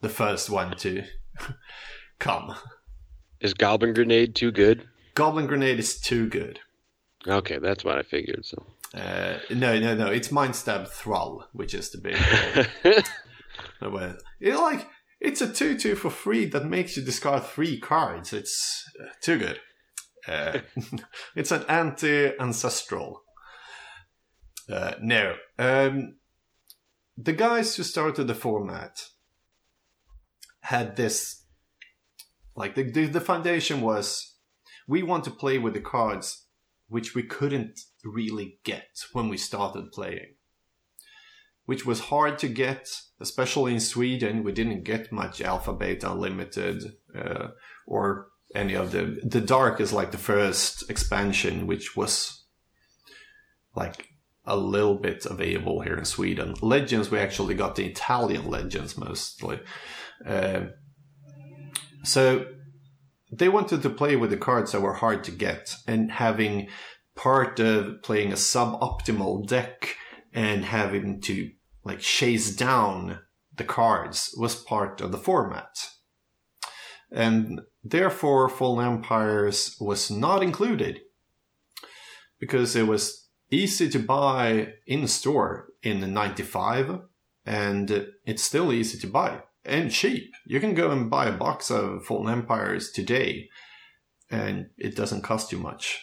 the first one to come. Is Goblin Grenade too good? Goblin Grenade is too good. Okay, that's what I figured. So Uh, no, no, no. It's Mindstab Thrull, which is the big. well, it like it's a two-two for free that makes you discard three cards. It's uh, too good. Uh, it's an anti-ancestral. Uh, no, um, the guys who started the format had this. Like the, the the foundation was, we want to play with the cards which we couldn't really get when we started playing. Which was hard to get, especially in Sweden. We didn't get much Alpha Beta Unlimited uh, or any of the. The Dark is like the first expansion, which was like a little bit available here in Sweden. Legends, we actually got the Italian Legends mostly. Uh, so they wanted to play with the cards that were hard to get and having part of playing a suboptimal deck and having to like chase down the cards was part of the format. And therefore Fallen Empires was not included because it was easy to buy in store in 95 and it's still easy to buy and cheap. You can go and buy a box of Fallen Empires today, and it doesn't cost you much.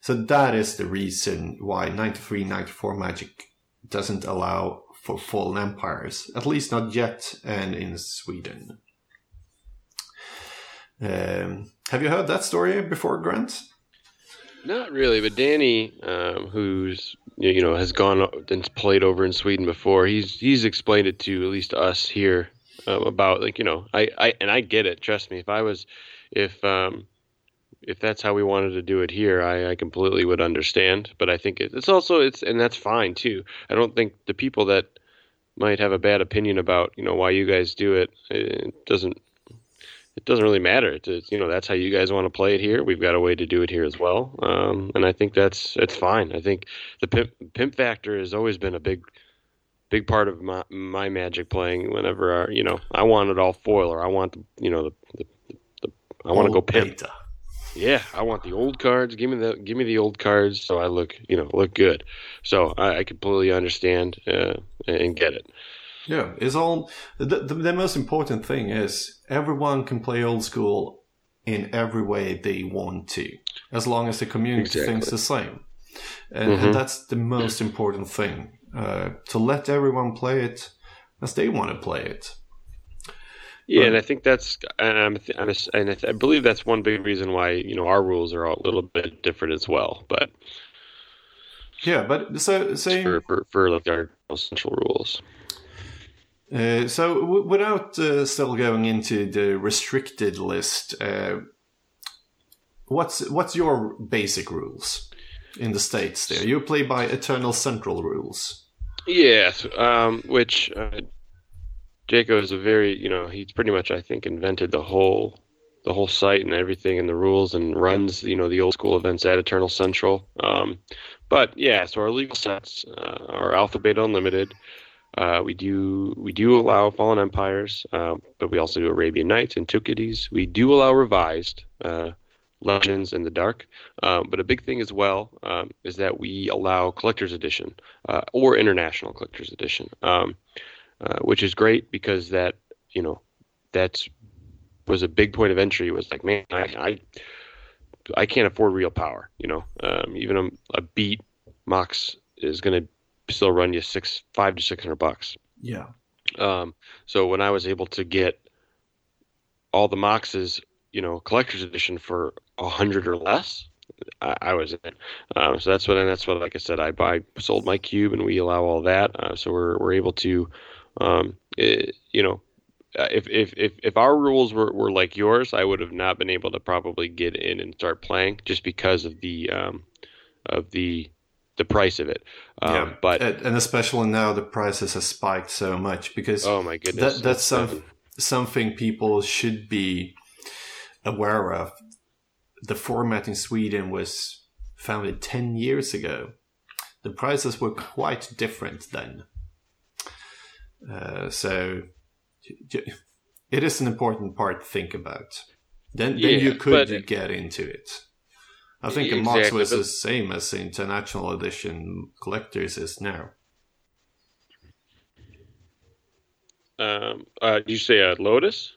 So that is the reason why 93 94 Magic doesn't allow for Fallen Empires, at least not yet, and in Sweden. Um, have you heard that story before, Grant? Not really, but Danny, um, who's you know has gone and played over in Sweden before, he's he's explained it to at least us here um, about like you know I, I and I get it. Trust me, if I was if um, if that's how we wanted to do it here, I, I completely would understand. But I think it, it's also it's and that's fine too. I don't think the people that might have a bad opinion about you know why you guys do it, it doesn't it doesn't really matter. It's, it's, you know that's how you guys want to play it here. We've got a way to do it here as well, um, and I think that's it's fine. I think the pimp, pimp factor has always been a big big part of my my magic playing. Whenever our, you know I want it all foil or I want the you know the, the, the I want to go pimp. Beta. Yeah, I want the old cards. Give me the give me the old cards so I look you know look good. So I, I completely understand uh, and get it. Yeah, it's all the, the, the most important thing is everyone can play old school in every way they want to, as long as the community exactly. thinks the same, and, mm-hmm. and, that's the most important thing uh, to let everyone play it as they want to play it. Yeah, and I think that's and I'm, I'm and I, believe that's one big reason why you know our rules are a little bit different as well. But yeah, but so saying for, for, for like our essential rules. Uh, so, w- without uh, still going into the restricted list, uh, what's what's your basic rules in the states? There, you play by Eternal Central rules. Yes, um, which uh, Jaco is a very, you know, he's pretty much, I think, invented the whole the whole site and everything and the rules and runs, you know, the old school events at Eternal Central. Um, but yeah, so our legal sets uh, are Alpha Beta Unlimited. Uh, we do we do allow Fallen Empires, uh, but we also do Arabian Nights and Antiquities. We do allow revised uh, Legends in the Dark. Um, but a big thing as well um, is that we allow Collector's Edition uh, or International Collector's Edition, um, uh, which is great because that you know that's was a big point of entry. Was like, man, I I, I can't afford real power. You know, um, even a, a beat Mox is going to still run you six, five to six hundred bucks. Yeah. Um, so when I was able to get all the Moxes, you know, collector's edition for a hundred or less, I, I, was in. Um, so that's what, and that's what, like I said, I buy, sold my cube, and we allow all that. Uh, so we're we're able to, um, it, you know, uh, if, if if if our rules were, were like yours, I would have not been able to probably get in and start playing just because of the um, of the the price of it. Um, yeah, but and especially now the prices have spiked so much because oh my goodness, that, that's some, something people should be aware of. The format in Sweden was founded ten years ago. The prices were quite different then. Uh, so it is an important part to think about. Then, then yeah, you could get into it. I think exactly. Mox was the same as the International Edition collectors is now. Um, uh, did you say a Lotus?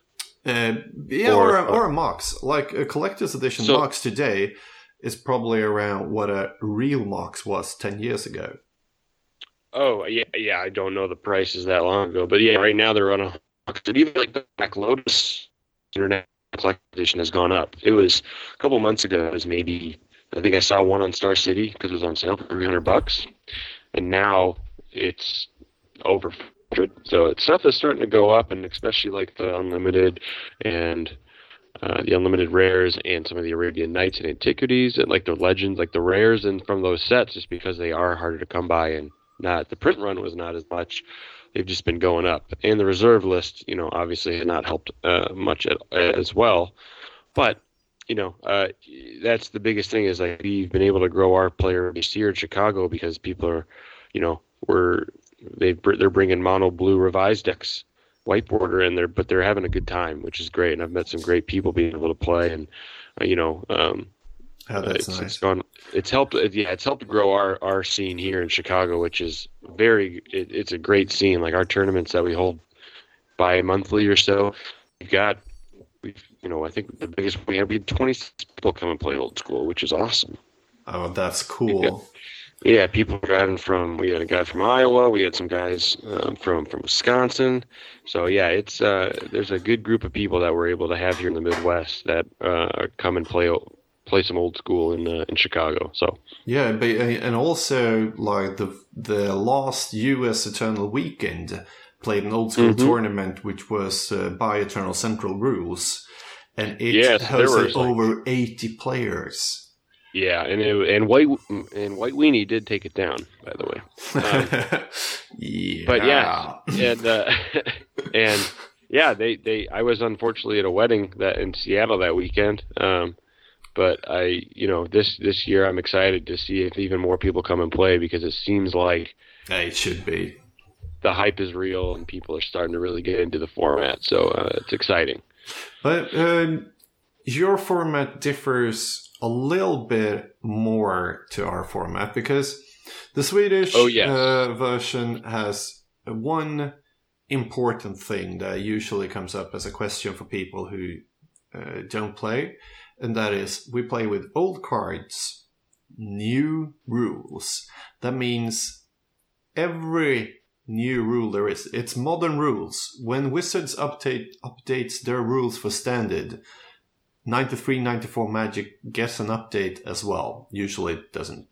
Uh, yeah, or, or, a, or a Mox. Like a collector's edition so, Mox today is probably around what a real Mox was 10 years ago. Oh, yeah, yeah. I don't know the prices that long ago. But yeah, right now they're on a. Even like the Black Lotus Internet collector edition has gone up. It was a couple months ago. It was maybe I think I saw one on Star City because it was on sale for 300 bucks, and now it's over 100. So stuff is starting to go up, and especially like the unlimited and uh, the unlimited rares and some of the Arabian Nights and Antiquities and like the legends, like the rares and from those sets, just because they are harder to come by and not the print run was not as much they've just been going up. And the reserve list, you know, obviously has not helped uh, much at, as well. But you know, uh, that's the biggest thing is like we've been able to grow our player base here in Chicago because people are, you know, we're they they're bringing mono blue revised decks white border in there, but they're having a good time, which is great. And I've met some great people being able to play, and uh, you know, um, Oh, that's it's, nice. It's gone. It's helped. Yeah, it's helped grow our our scene here in Chicago, which is very. It, it's a great scene. Like our tournaments that we hold bi monthly or so. We've got. We've you know I think the biggest we had we had twenty people come and play old school, which is awesome. Oh, that's cool. Yeah, people driving from. We had a guy from Iowa. We had some guys um, from from Wisconsin. So yeah, it's uh, there's a good group of people that we're able to have here in the Midwest that uh, come and play play some old school in uh, in Chicago. So yeah, but and also like the the last U.S. Eternal Weekend played an old school mm-hmm. tournament which was uh, by Eternal Central rules, and it yes, hosted over like, eighty players. Yeah, and it, and white and white weenie did take it down, by the way. Um, yeah. But yeah, and uh, and yeah, they they I was unfortunately at a wedding that in Seattle that weekend. Um, but I, you know, this this year I'm excited to see if even more people come and play because it seems like it should be the hype is real and people are starting to really get into the format. So uh, it's exciting. But um, your format differs a little bit more to our format because the Swedish oh, yes. uh, version has one important thing that usually comes up as a question for people who uh, don't play, and that is we play with old cards, new rules. That means every new rule there is. It's modern rules. When Wizards update updates their rules for standard, 93, 94 Magic gets an update as well. Usually it doesn't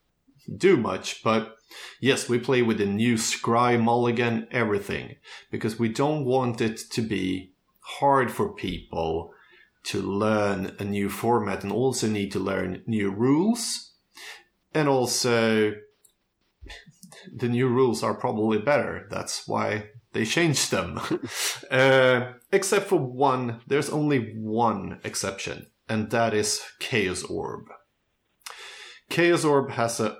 do much, but yes, we play with the new Scry Mulligan, everything, because we don't want it to be hard for people to learn a new format and also need to learn new rules. And also, the new rules are probably better. That's why they changed them. uh, except for one, there's only one exception, and that is Chaos Orb. Chaos Orb has a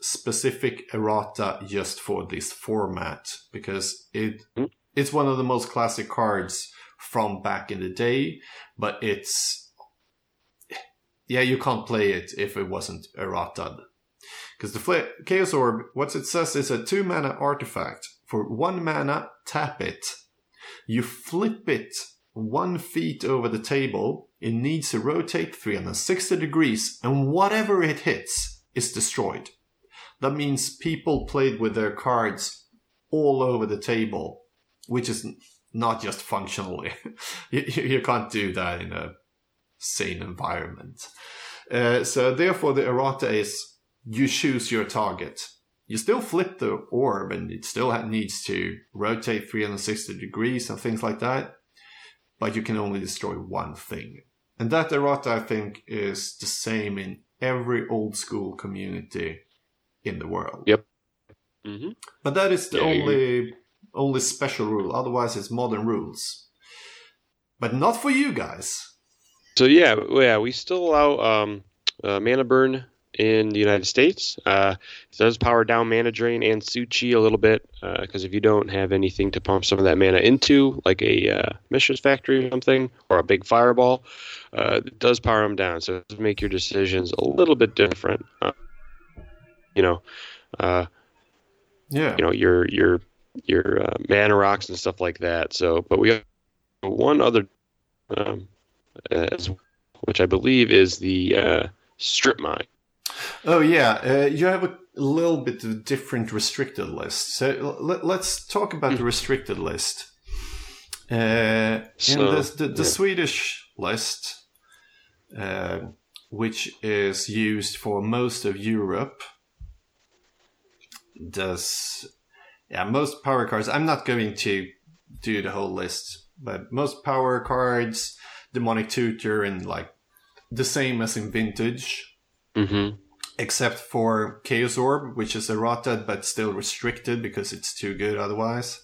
specific errata just for this format because it mm. it's one of the most classic cards from back in the day, but it's yeah, you can't play it if it wasn't errata. Because the Chaos Orb, what it says is a two mana artifact for one mana, tap it. You flip it one feet over the table. It needs to rotate 360 degrees, and whatever it hits is destroyed. That means people played with their cards all over the table, which is not just functionally. you, you, can't do that in a sane environment. Uh, so therefore, the errata is you choose your target you still flip the orb and it still needs to rotate 360 degrees and things like that, but you can only destroy one thing. And that errata, I think, is the same in every old school community in the world. Yep. Mm-hmm. But that is the yeah, only yeah. Only special rule. Otherwise, it's modern rules. But not for you guys. So yeah, yeah, we still allow um, uh, mana burn in the United States. Uh, it does power down Mana Drain and Su-Chi a little bit because uh, if you don't have anything to pump some of that mana into, like a uh, Mishra's Factory or something, or a big Fireball, uh, it does power them down. So it does make your decisions a little bit different. Uh, you know, uh, yeah, you know your your your uh, mana rocks and stuff like that. So, but we have one other, um, as, which I believe is the strip mine. Oh yeah, uh, you have a little bit of different restricted list. So let, us talk about mm. the hmm. restricted list. Uh, so, in the, the, the yeah. Swedish list, uh, which is used for most of Europe, does yeah most power cards. I'm not going to do the whole list, but most power cards, demonic tutor, and like the same as in vintage. Mm-hmm except for Chaos Orb, which is errata but still restricted because it's too good otherwise.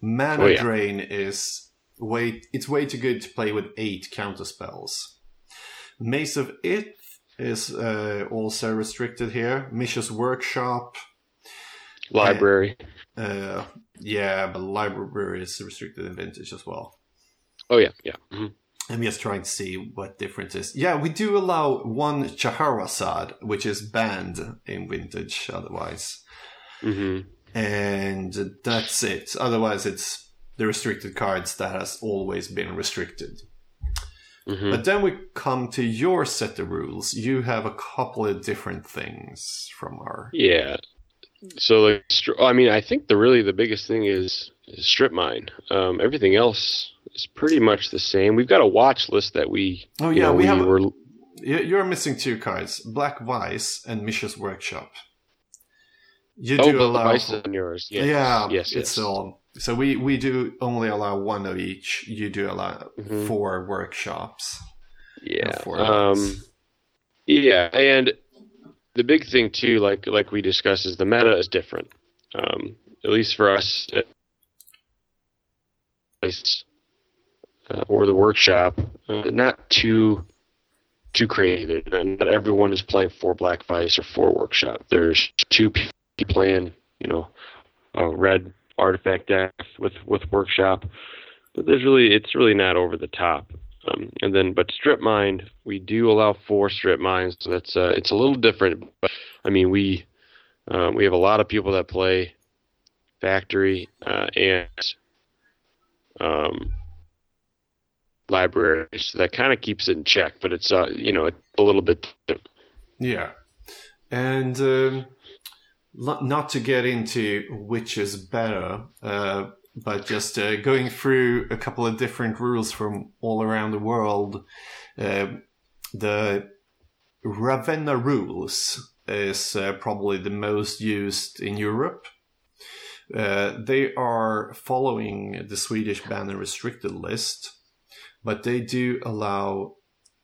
Mana oh, yeah. Drain is way it's way too good to play with eight counter spells. Maze of Ith is uh, also restricted here. Mishra's Workshop. Library. Uh, yeah, but library is restricted in vintage as well. Oh yeah, yeah. Mm-hmm. I'm just trying to see what difference is. Yeah, we do allow one Scheherazade, which is banned in vintage otherwise. Mm-hmm. And that's it. Otherwise, it's the restricted cards that has always been restricted. Mm-hmm. But then we come to your set of rules. You have a couple of different things from our. Yeah. So, like, I mean, I think the really the biggest thing is, is strip mine. Um, everything else is pretty much the same. We've got a watch list that we. Oh yeah, know, we, we, have. Were, you- you're missing two cards: Black Vice and Mishra's Workshop. You Oh, do allow. vice on yours. Yes. Yeah, Yes. it's yes. all. So we we do only allow one of each. You do allow Mhm. four workshops. Yeah. for us. Um, yeah, and the big thing too, like like we discussed, is the meta is different. Um, at least for us, uh, or the workshop, uh, not too too creative. And not everyone is playing for Black Vice or for Workshop. There's two people playing, you know, red artifact deck with with Workshop, but there's really it's really not over the top. And then, but strip mine, we do allow four strip mines. So that's uh, it's a little different. But I mean, we um, we have a lot of people that play factory uh, and um, library, so that kind of keeps it in check. But it's uh, you know, a little bit. different. Yeah, and um, not to get into which is better, uh, but just uh, going through a couple of different rules from all around the world. Uh, the Ravenna rules is uh, probably the most used in Europe. Uh, they are following the Swedish ban restricted list, but they do allow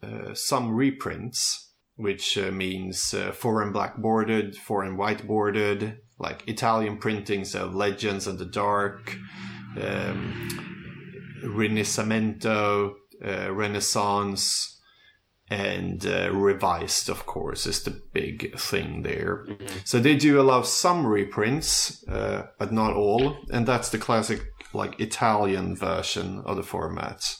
uh, some reprints which uh, means foreign black bordered, foreign white bordered, like Italian printings of Legends of the Dark, um, Rinascimento, uh, Renaissance, and uh, Revised, of course, is the big thing there. So they do allow some reprints, uh, but not all, and that's the classic, like Italian version of the format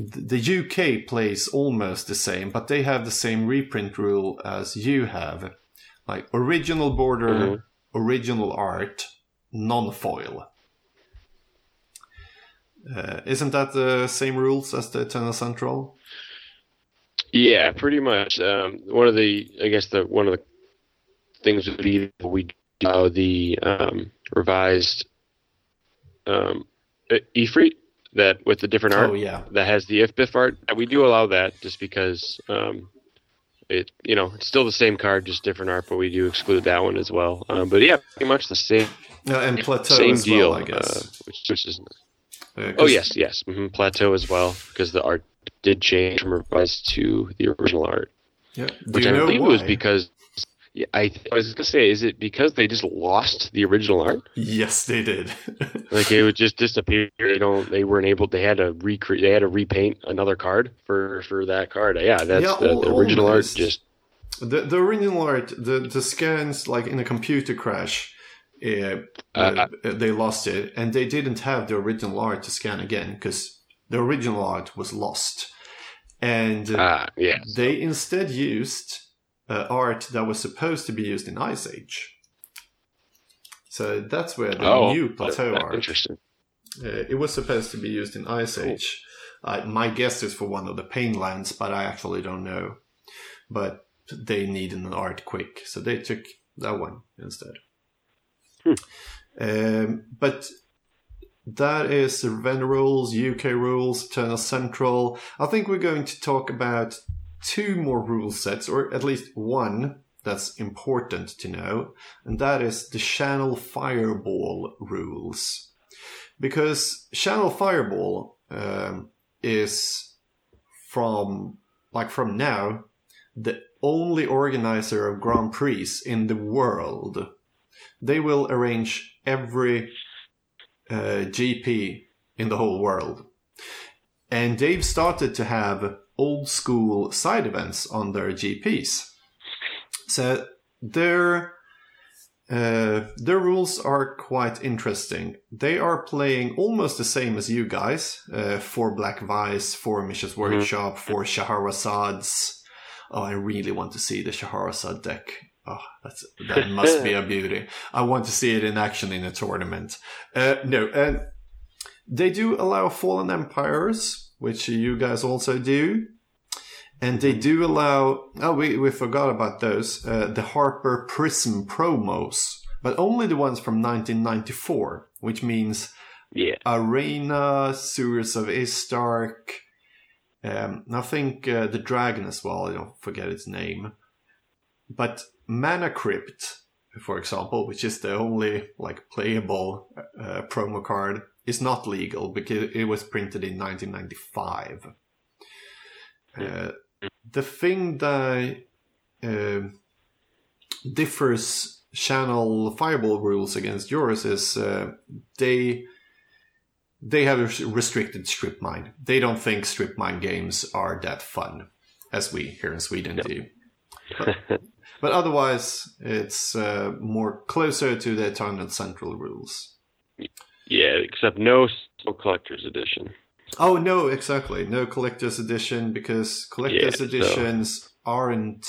the UK plays almost the same, but they have the same reprint rule as you have. Like original border, Mhm. original art, non foil. Uh, isn't that the same rules as the Eternal Central? Yeah, pretty much. Um, one of the, I guess the one of the things would be that we allow the um, revised um, Efreet that with the different art Oh yeah, that has the Ifh-Biff art. We do allow that just because um, it, you know, it's still the same card, just different art, but we do exclude that one as well. Um, but yeah, pretty much the same Uh, and plateau same as deal. well, I guess. Uh, which, which is Uh, oh yes, yes, hmm plateau as well because the art did change from revised to the original art. yeah. Do Which you I know believe why? it was because yeah, I, I was gonna say, is it because they just lost the original art? Yes, they did. Like it would just disappear. You know, they weren't able. They had to recreate. They had to repaint another card for for that card. Yeah, that's Yeah, the, the original almost. art. Just the the original art, the the scans, like in a computer crash, uh, Uh, uh, they lost it, and they didn't have the original art to scan again because the original art was lost, and uh, yeah. they instead used uh, art that was supposed to be used in Ice Age. So that's where the Oh, new plateau that's art. Interesting. Uh, it was supposed to be used in Ice Cool. Age. Uh, my guess is for one of the Painlands, but I actually don't know. But they needed an art quick, so they took that one instead. Hmm. Um, but that is the Ravenna rules, UK rules, Eternal Central. I think we're going to talk about two more rule sets, or at least one that's important to know, and that is the Channel Fireball rules because Channel Fireball um, is from like from now the only organizer of Grand Prix in the world. They will arrange every uh, GP in the whole world, and they've started to have old school side events on their GPs. So their uh, their rules are quite interesting. They are playing almost the same as you guys. Uh, for Black Vice, for Mishra's Workshop, for Shahrazad's. Oh, I really want to see the Shahrazad deck. Oh, that's that must be a beauty. I want to see it in action in a tournament. Uh, no, uh, they do allow Fallen Empires, which you guys also do. And they do allow, oh, we, we forgot about those, uh, the HarperPrism promos, but only the ones from 1994, which means Yeah. Arena, Sewers of Estark, Um, I think uh, the dragon as well. I don't forget its name, but Mana Crypt, for example, which is the only like playable uh, promo card, is not legal because it was printed in 1995. Uh, the thing that uh, differs channel fireball rules against yours is uh, they they have a restricted strip mine. They don't think strip mine games are that fun as we here in Sweden yep. do. But, but, otherwise, it's uh, more closer to the Eternal Central rules. Yeah, except no collector's edition. Oh no, exactly. No collector's edition because collector's yeah, editions so. aren't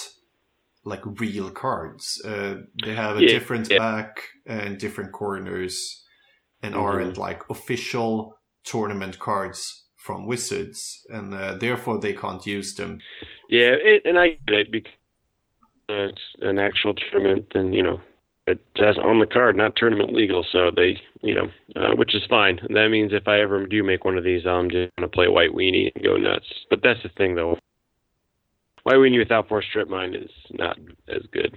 like real cards. Uh, they have a yeah, different yeah. back and different corners, and mm-hmm. aren't like official tournament cards from Wizards, and uh, therefore they can't use them. Yeah, it, and I get it because it's an actual tournament, and you know it says on the card, not tournament legal. So they, you know, uh, which is fine. That means if I ever do make one of these, I'm just gonna play White Weenie and go nuts. But that's the thing, though. White Weenie without four Strip Mine is not as good.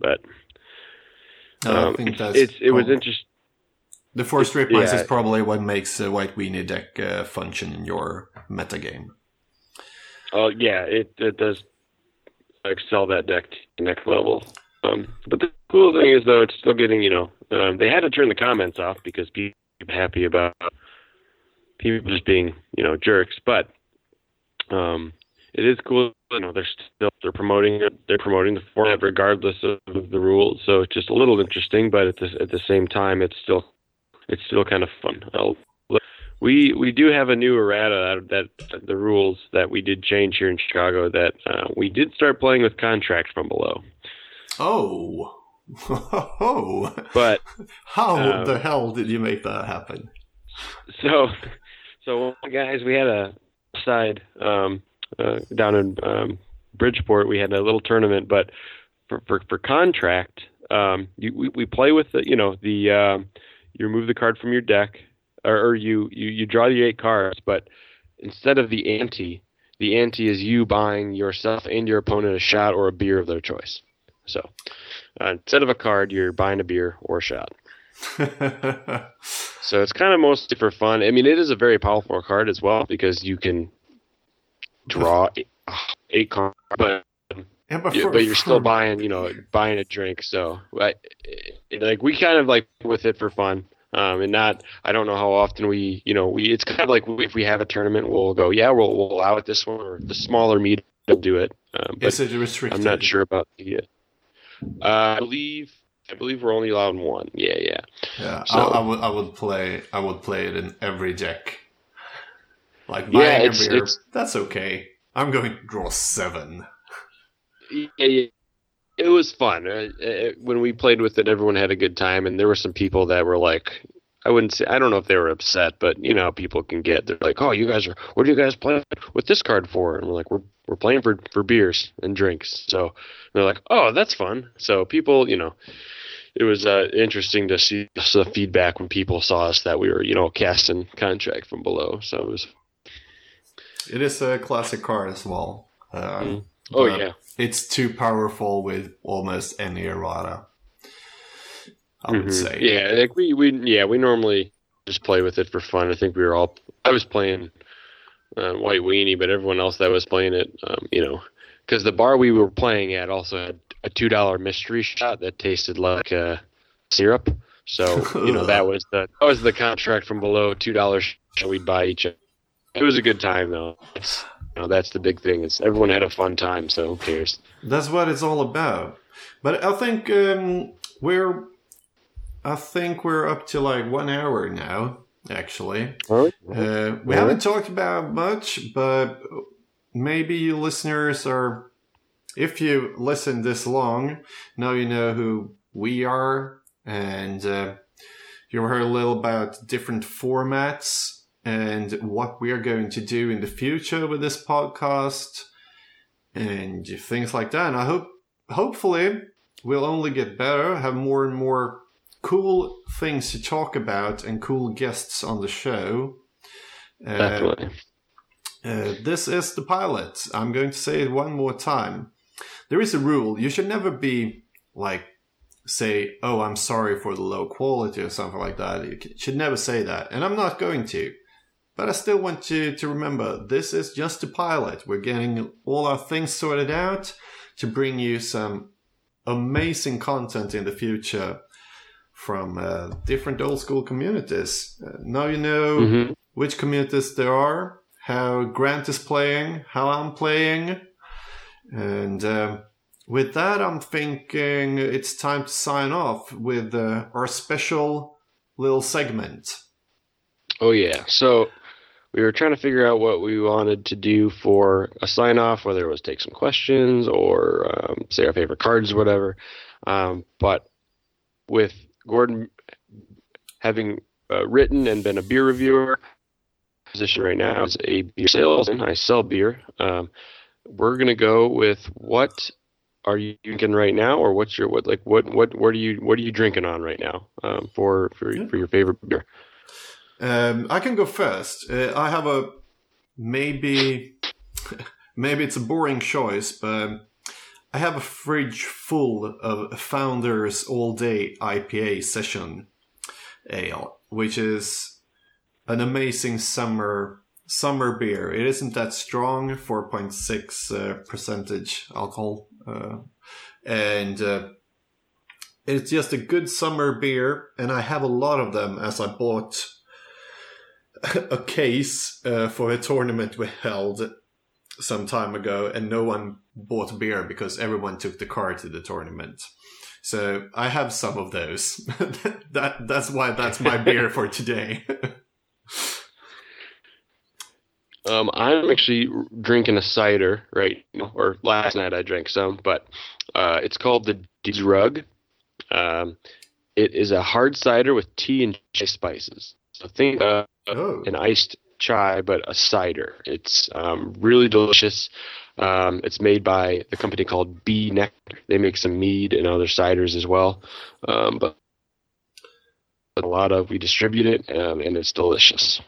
But um, I think that's it's it was interesting. The four Strip Mines yeah. is probably what makes a White Weenie deck uh, function in your meta game. Oh yeah, it it does excel that deck to the next level. Um, but the cool thing is, though, it's still getting, you know, um, they had to turn the comments off because people happy about people just being, you know, jerks. But um, it is cool. You know, they're still they're promoting. They're promoting the format regardless of the rules. So it's just a little interesting, but at the at the same time, it's still it's still kind of fun. I'll, we we do have a new errata that, that the rules that we did change here in Chicago that uh, we did start playing with contracts from below. Oh. Oh. But how um, the hell did you make that happen? So, so guys, we had a side um, uh, down in um, Bridgeport. We had a little tournament, but for for, for contract, um, you, we, we play with the you know the uh, you remove the card from your deck, or, or you, you you draw the eight cards, but instead of the ante, the ante is you buying yourself and your opponent a shot or a beer of their choice. So uh, instead of a card, you're buying a beer or a shot. so it's kind of mostly for fun. I mean, it is a very powerful card as well because you can draw eight, eight cards, but yeah, but, for, but, you're still buying, you know, buying a drink. So, I, like, we kind of like with it for fun, um, and not. I don't know how often we, you know, we. It's kind of like if we have a tournament, we'll go, yeah, we'll we'll allow it this one, or the smaller meet will do it. Um, but Is it restricted? I'm not sure about the. Uh, I believe I believe we're only allowed one. Yeah, yeah. Yeah, so, I, I, would I would play I would play it in every deck. Like yeah, it's, beer, it's, that's okay. I'm going to draw seven. Yeah, yeah. It was fun. Uh, uh, when we played with it, everyone had a good time, and there were some people that were like, I wouldn't say I don't know if they were upset, but you know people can get. They're like, "Oh, you guys are what are you guys playing with this card for?" And we're like, "We're we're playing for for beers and drinks." So they're like, "Oh, that's fun." So people, you know, it was uh, interesting to see the feedback when people saw us that we were, you know, casting contract from below. So it was. It is a classic card as well. Mm. Oh yeah, it's too powerful with almost any errata. I would mm-hmm. say. Yeah, like we, we yeah we normally just play with it for fun. I think we were all. I was playing uh, White Weenie, but everyone else that was playing it, um, you know, because the bar we were playing at also had a two dollar mystery shot that tasted like uh, syrup. So you know that was the that was the contract from below two dollars we'd buy each. Other. It was a good time though. It's, you know, that's the big thing. Is everyone had a fun time, so who cares? That's what it's all about. But I think um, we're I think we're up to like one hour now, actually. Uh, we haven't talked about much, but maybe you listeners are, if you listen this long, now you know who we are, and uh, you heard a little about different formats and what we are going to do in the future with this podcast and things like that. And I hope, hopefully, we'll only get better, have more and more cool things to talk about and cool guests on the show. Uh, Definitely. Uh, this is the pilot. I'm going to say it one more time. There is a rule. You should never be like, say, oh, I'm sorry for the low quality or something like that. You should never say that. And I'm not going to. But I still want you to remember this is just a pilot. We're getting all our things sorted out to bring you some amazing content in the future from uh, different old school communities. Uh, now you know Mhm. which communities there are, how Grant is playing, how I'm playing. And um with that, I'm thinking it's time to sign off with uh, our special little segment. Oh yeah. So we were trying to figure out what we wanted to do for a sign off, whether it was take some questions or um, say our favorite cards or whatever. Um, but with Gordon having uh, written and been a beer reviewer, position right now is a beer salesman. I sell beer. Um, we're gonna go with what are you drinking right now, or what's your what like what what what are you what are you drinking on right now um, for for Yeah. for your favorite beer? Um, I can go first. Uh, I have a maybe maybe it's a boring choice, but I have a fridge full of Founders All Day IPA Session Ale, which is an amazing summer summer beer. It isn't that strong, four point six uh, percentage alcohol, uh, and. Uh, it's just a good summer beer, and I have a lot of them as I bought a case uh, for a tournament we held some time ago, and no one bought beer because everyone took the car to the tournament. So I have some of those. that that's why that's my beer for today. Um, I'm actually drinking a cider right now, or last night I drank some, but uh, it's called the D's Rug. Um, it is a hard cider with tea and chai spices. So think uh, oh, an iced chai, but a cider. It's um, really delicious. Um, it's made by the company called B. Nektar. They make some mead and other ciders as well. Um, but a lot of we distribute it, um, and it's delicious.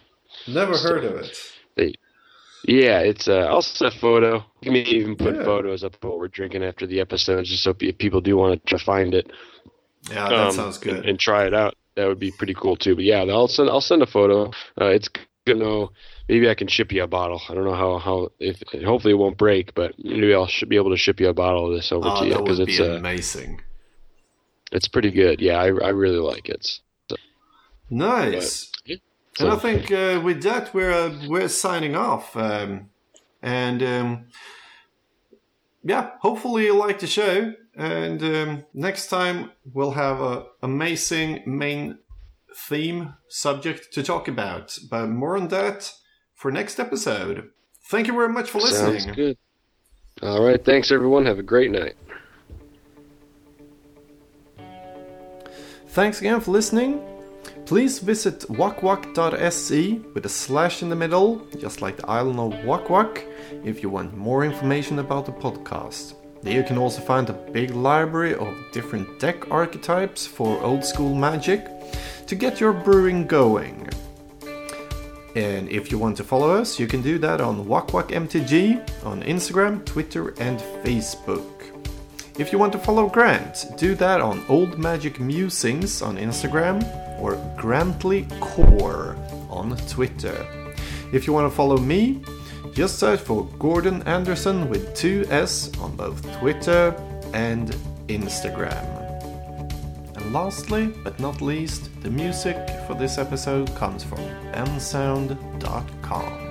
never heard of it. Yeah, it's. Uh, I'll send a photo. You may even put Yeah. photos up of what we're drinking after the episode, just so if people do want to find it. Yeah, that um, sounds good. And, and try it out. That would be pretty cool too. But yeah, I'll send. I'll send a photo. Uh, it's to know. Maybe I can ship you a bottle. I don't know how. How if hopefully it won't break, but maybe I'll should be able to ship you a bottle of this over oh, to you because would it's be uh, amazing. it's pretty good. Yeah, I I really like it. Nice. Yeah. And I think uh, with that we're uh, we're signing off. Um, and um, yeah, hopefully you like the show. And um, next time we'll have a amazing main theme subject to talk about. But more on that for next episode. Thank you very much for listening. Sounds good. All right. Thanks everyone. Have a great night. Thanks again for listening. Please visit wakwak.se with a slash in the middle, just like the island of Wakwak, if you want more information about the podcast. There you can also find a big library of different deck archetypes for old school magic to get your brewing going. And if you want to follow us, you can do that on WakWakMTG on Instagram, Twitter, and Facebook. If you want to follow Grant, do that on Old Magic Musings on Instagram or Grantley Core on Twitter. If you want to follow me, just search for Gordon Andersson with two S on both Twitter and Instagram. Lastly, but not least, the music for this episode comes from bensound.com.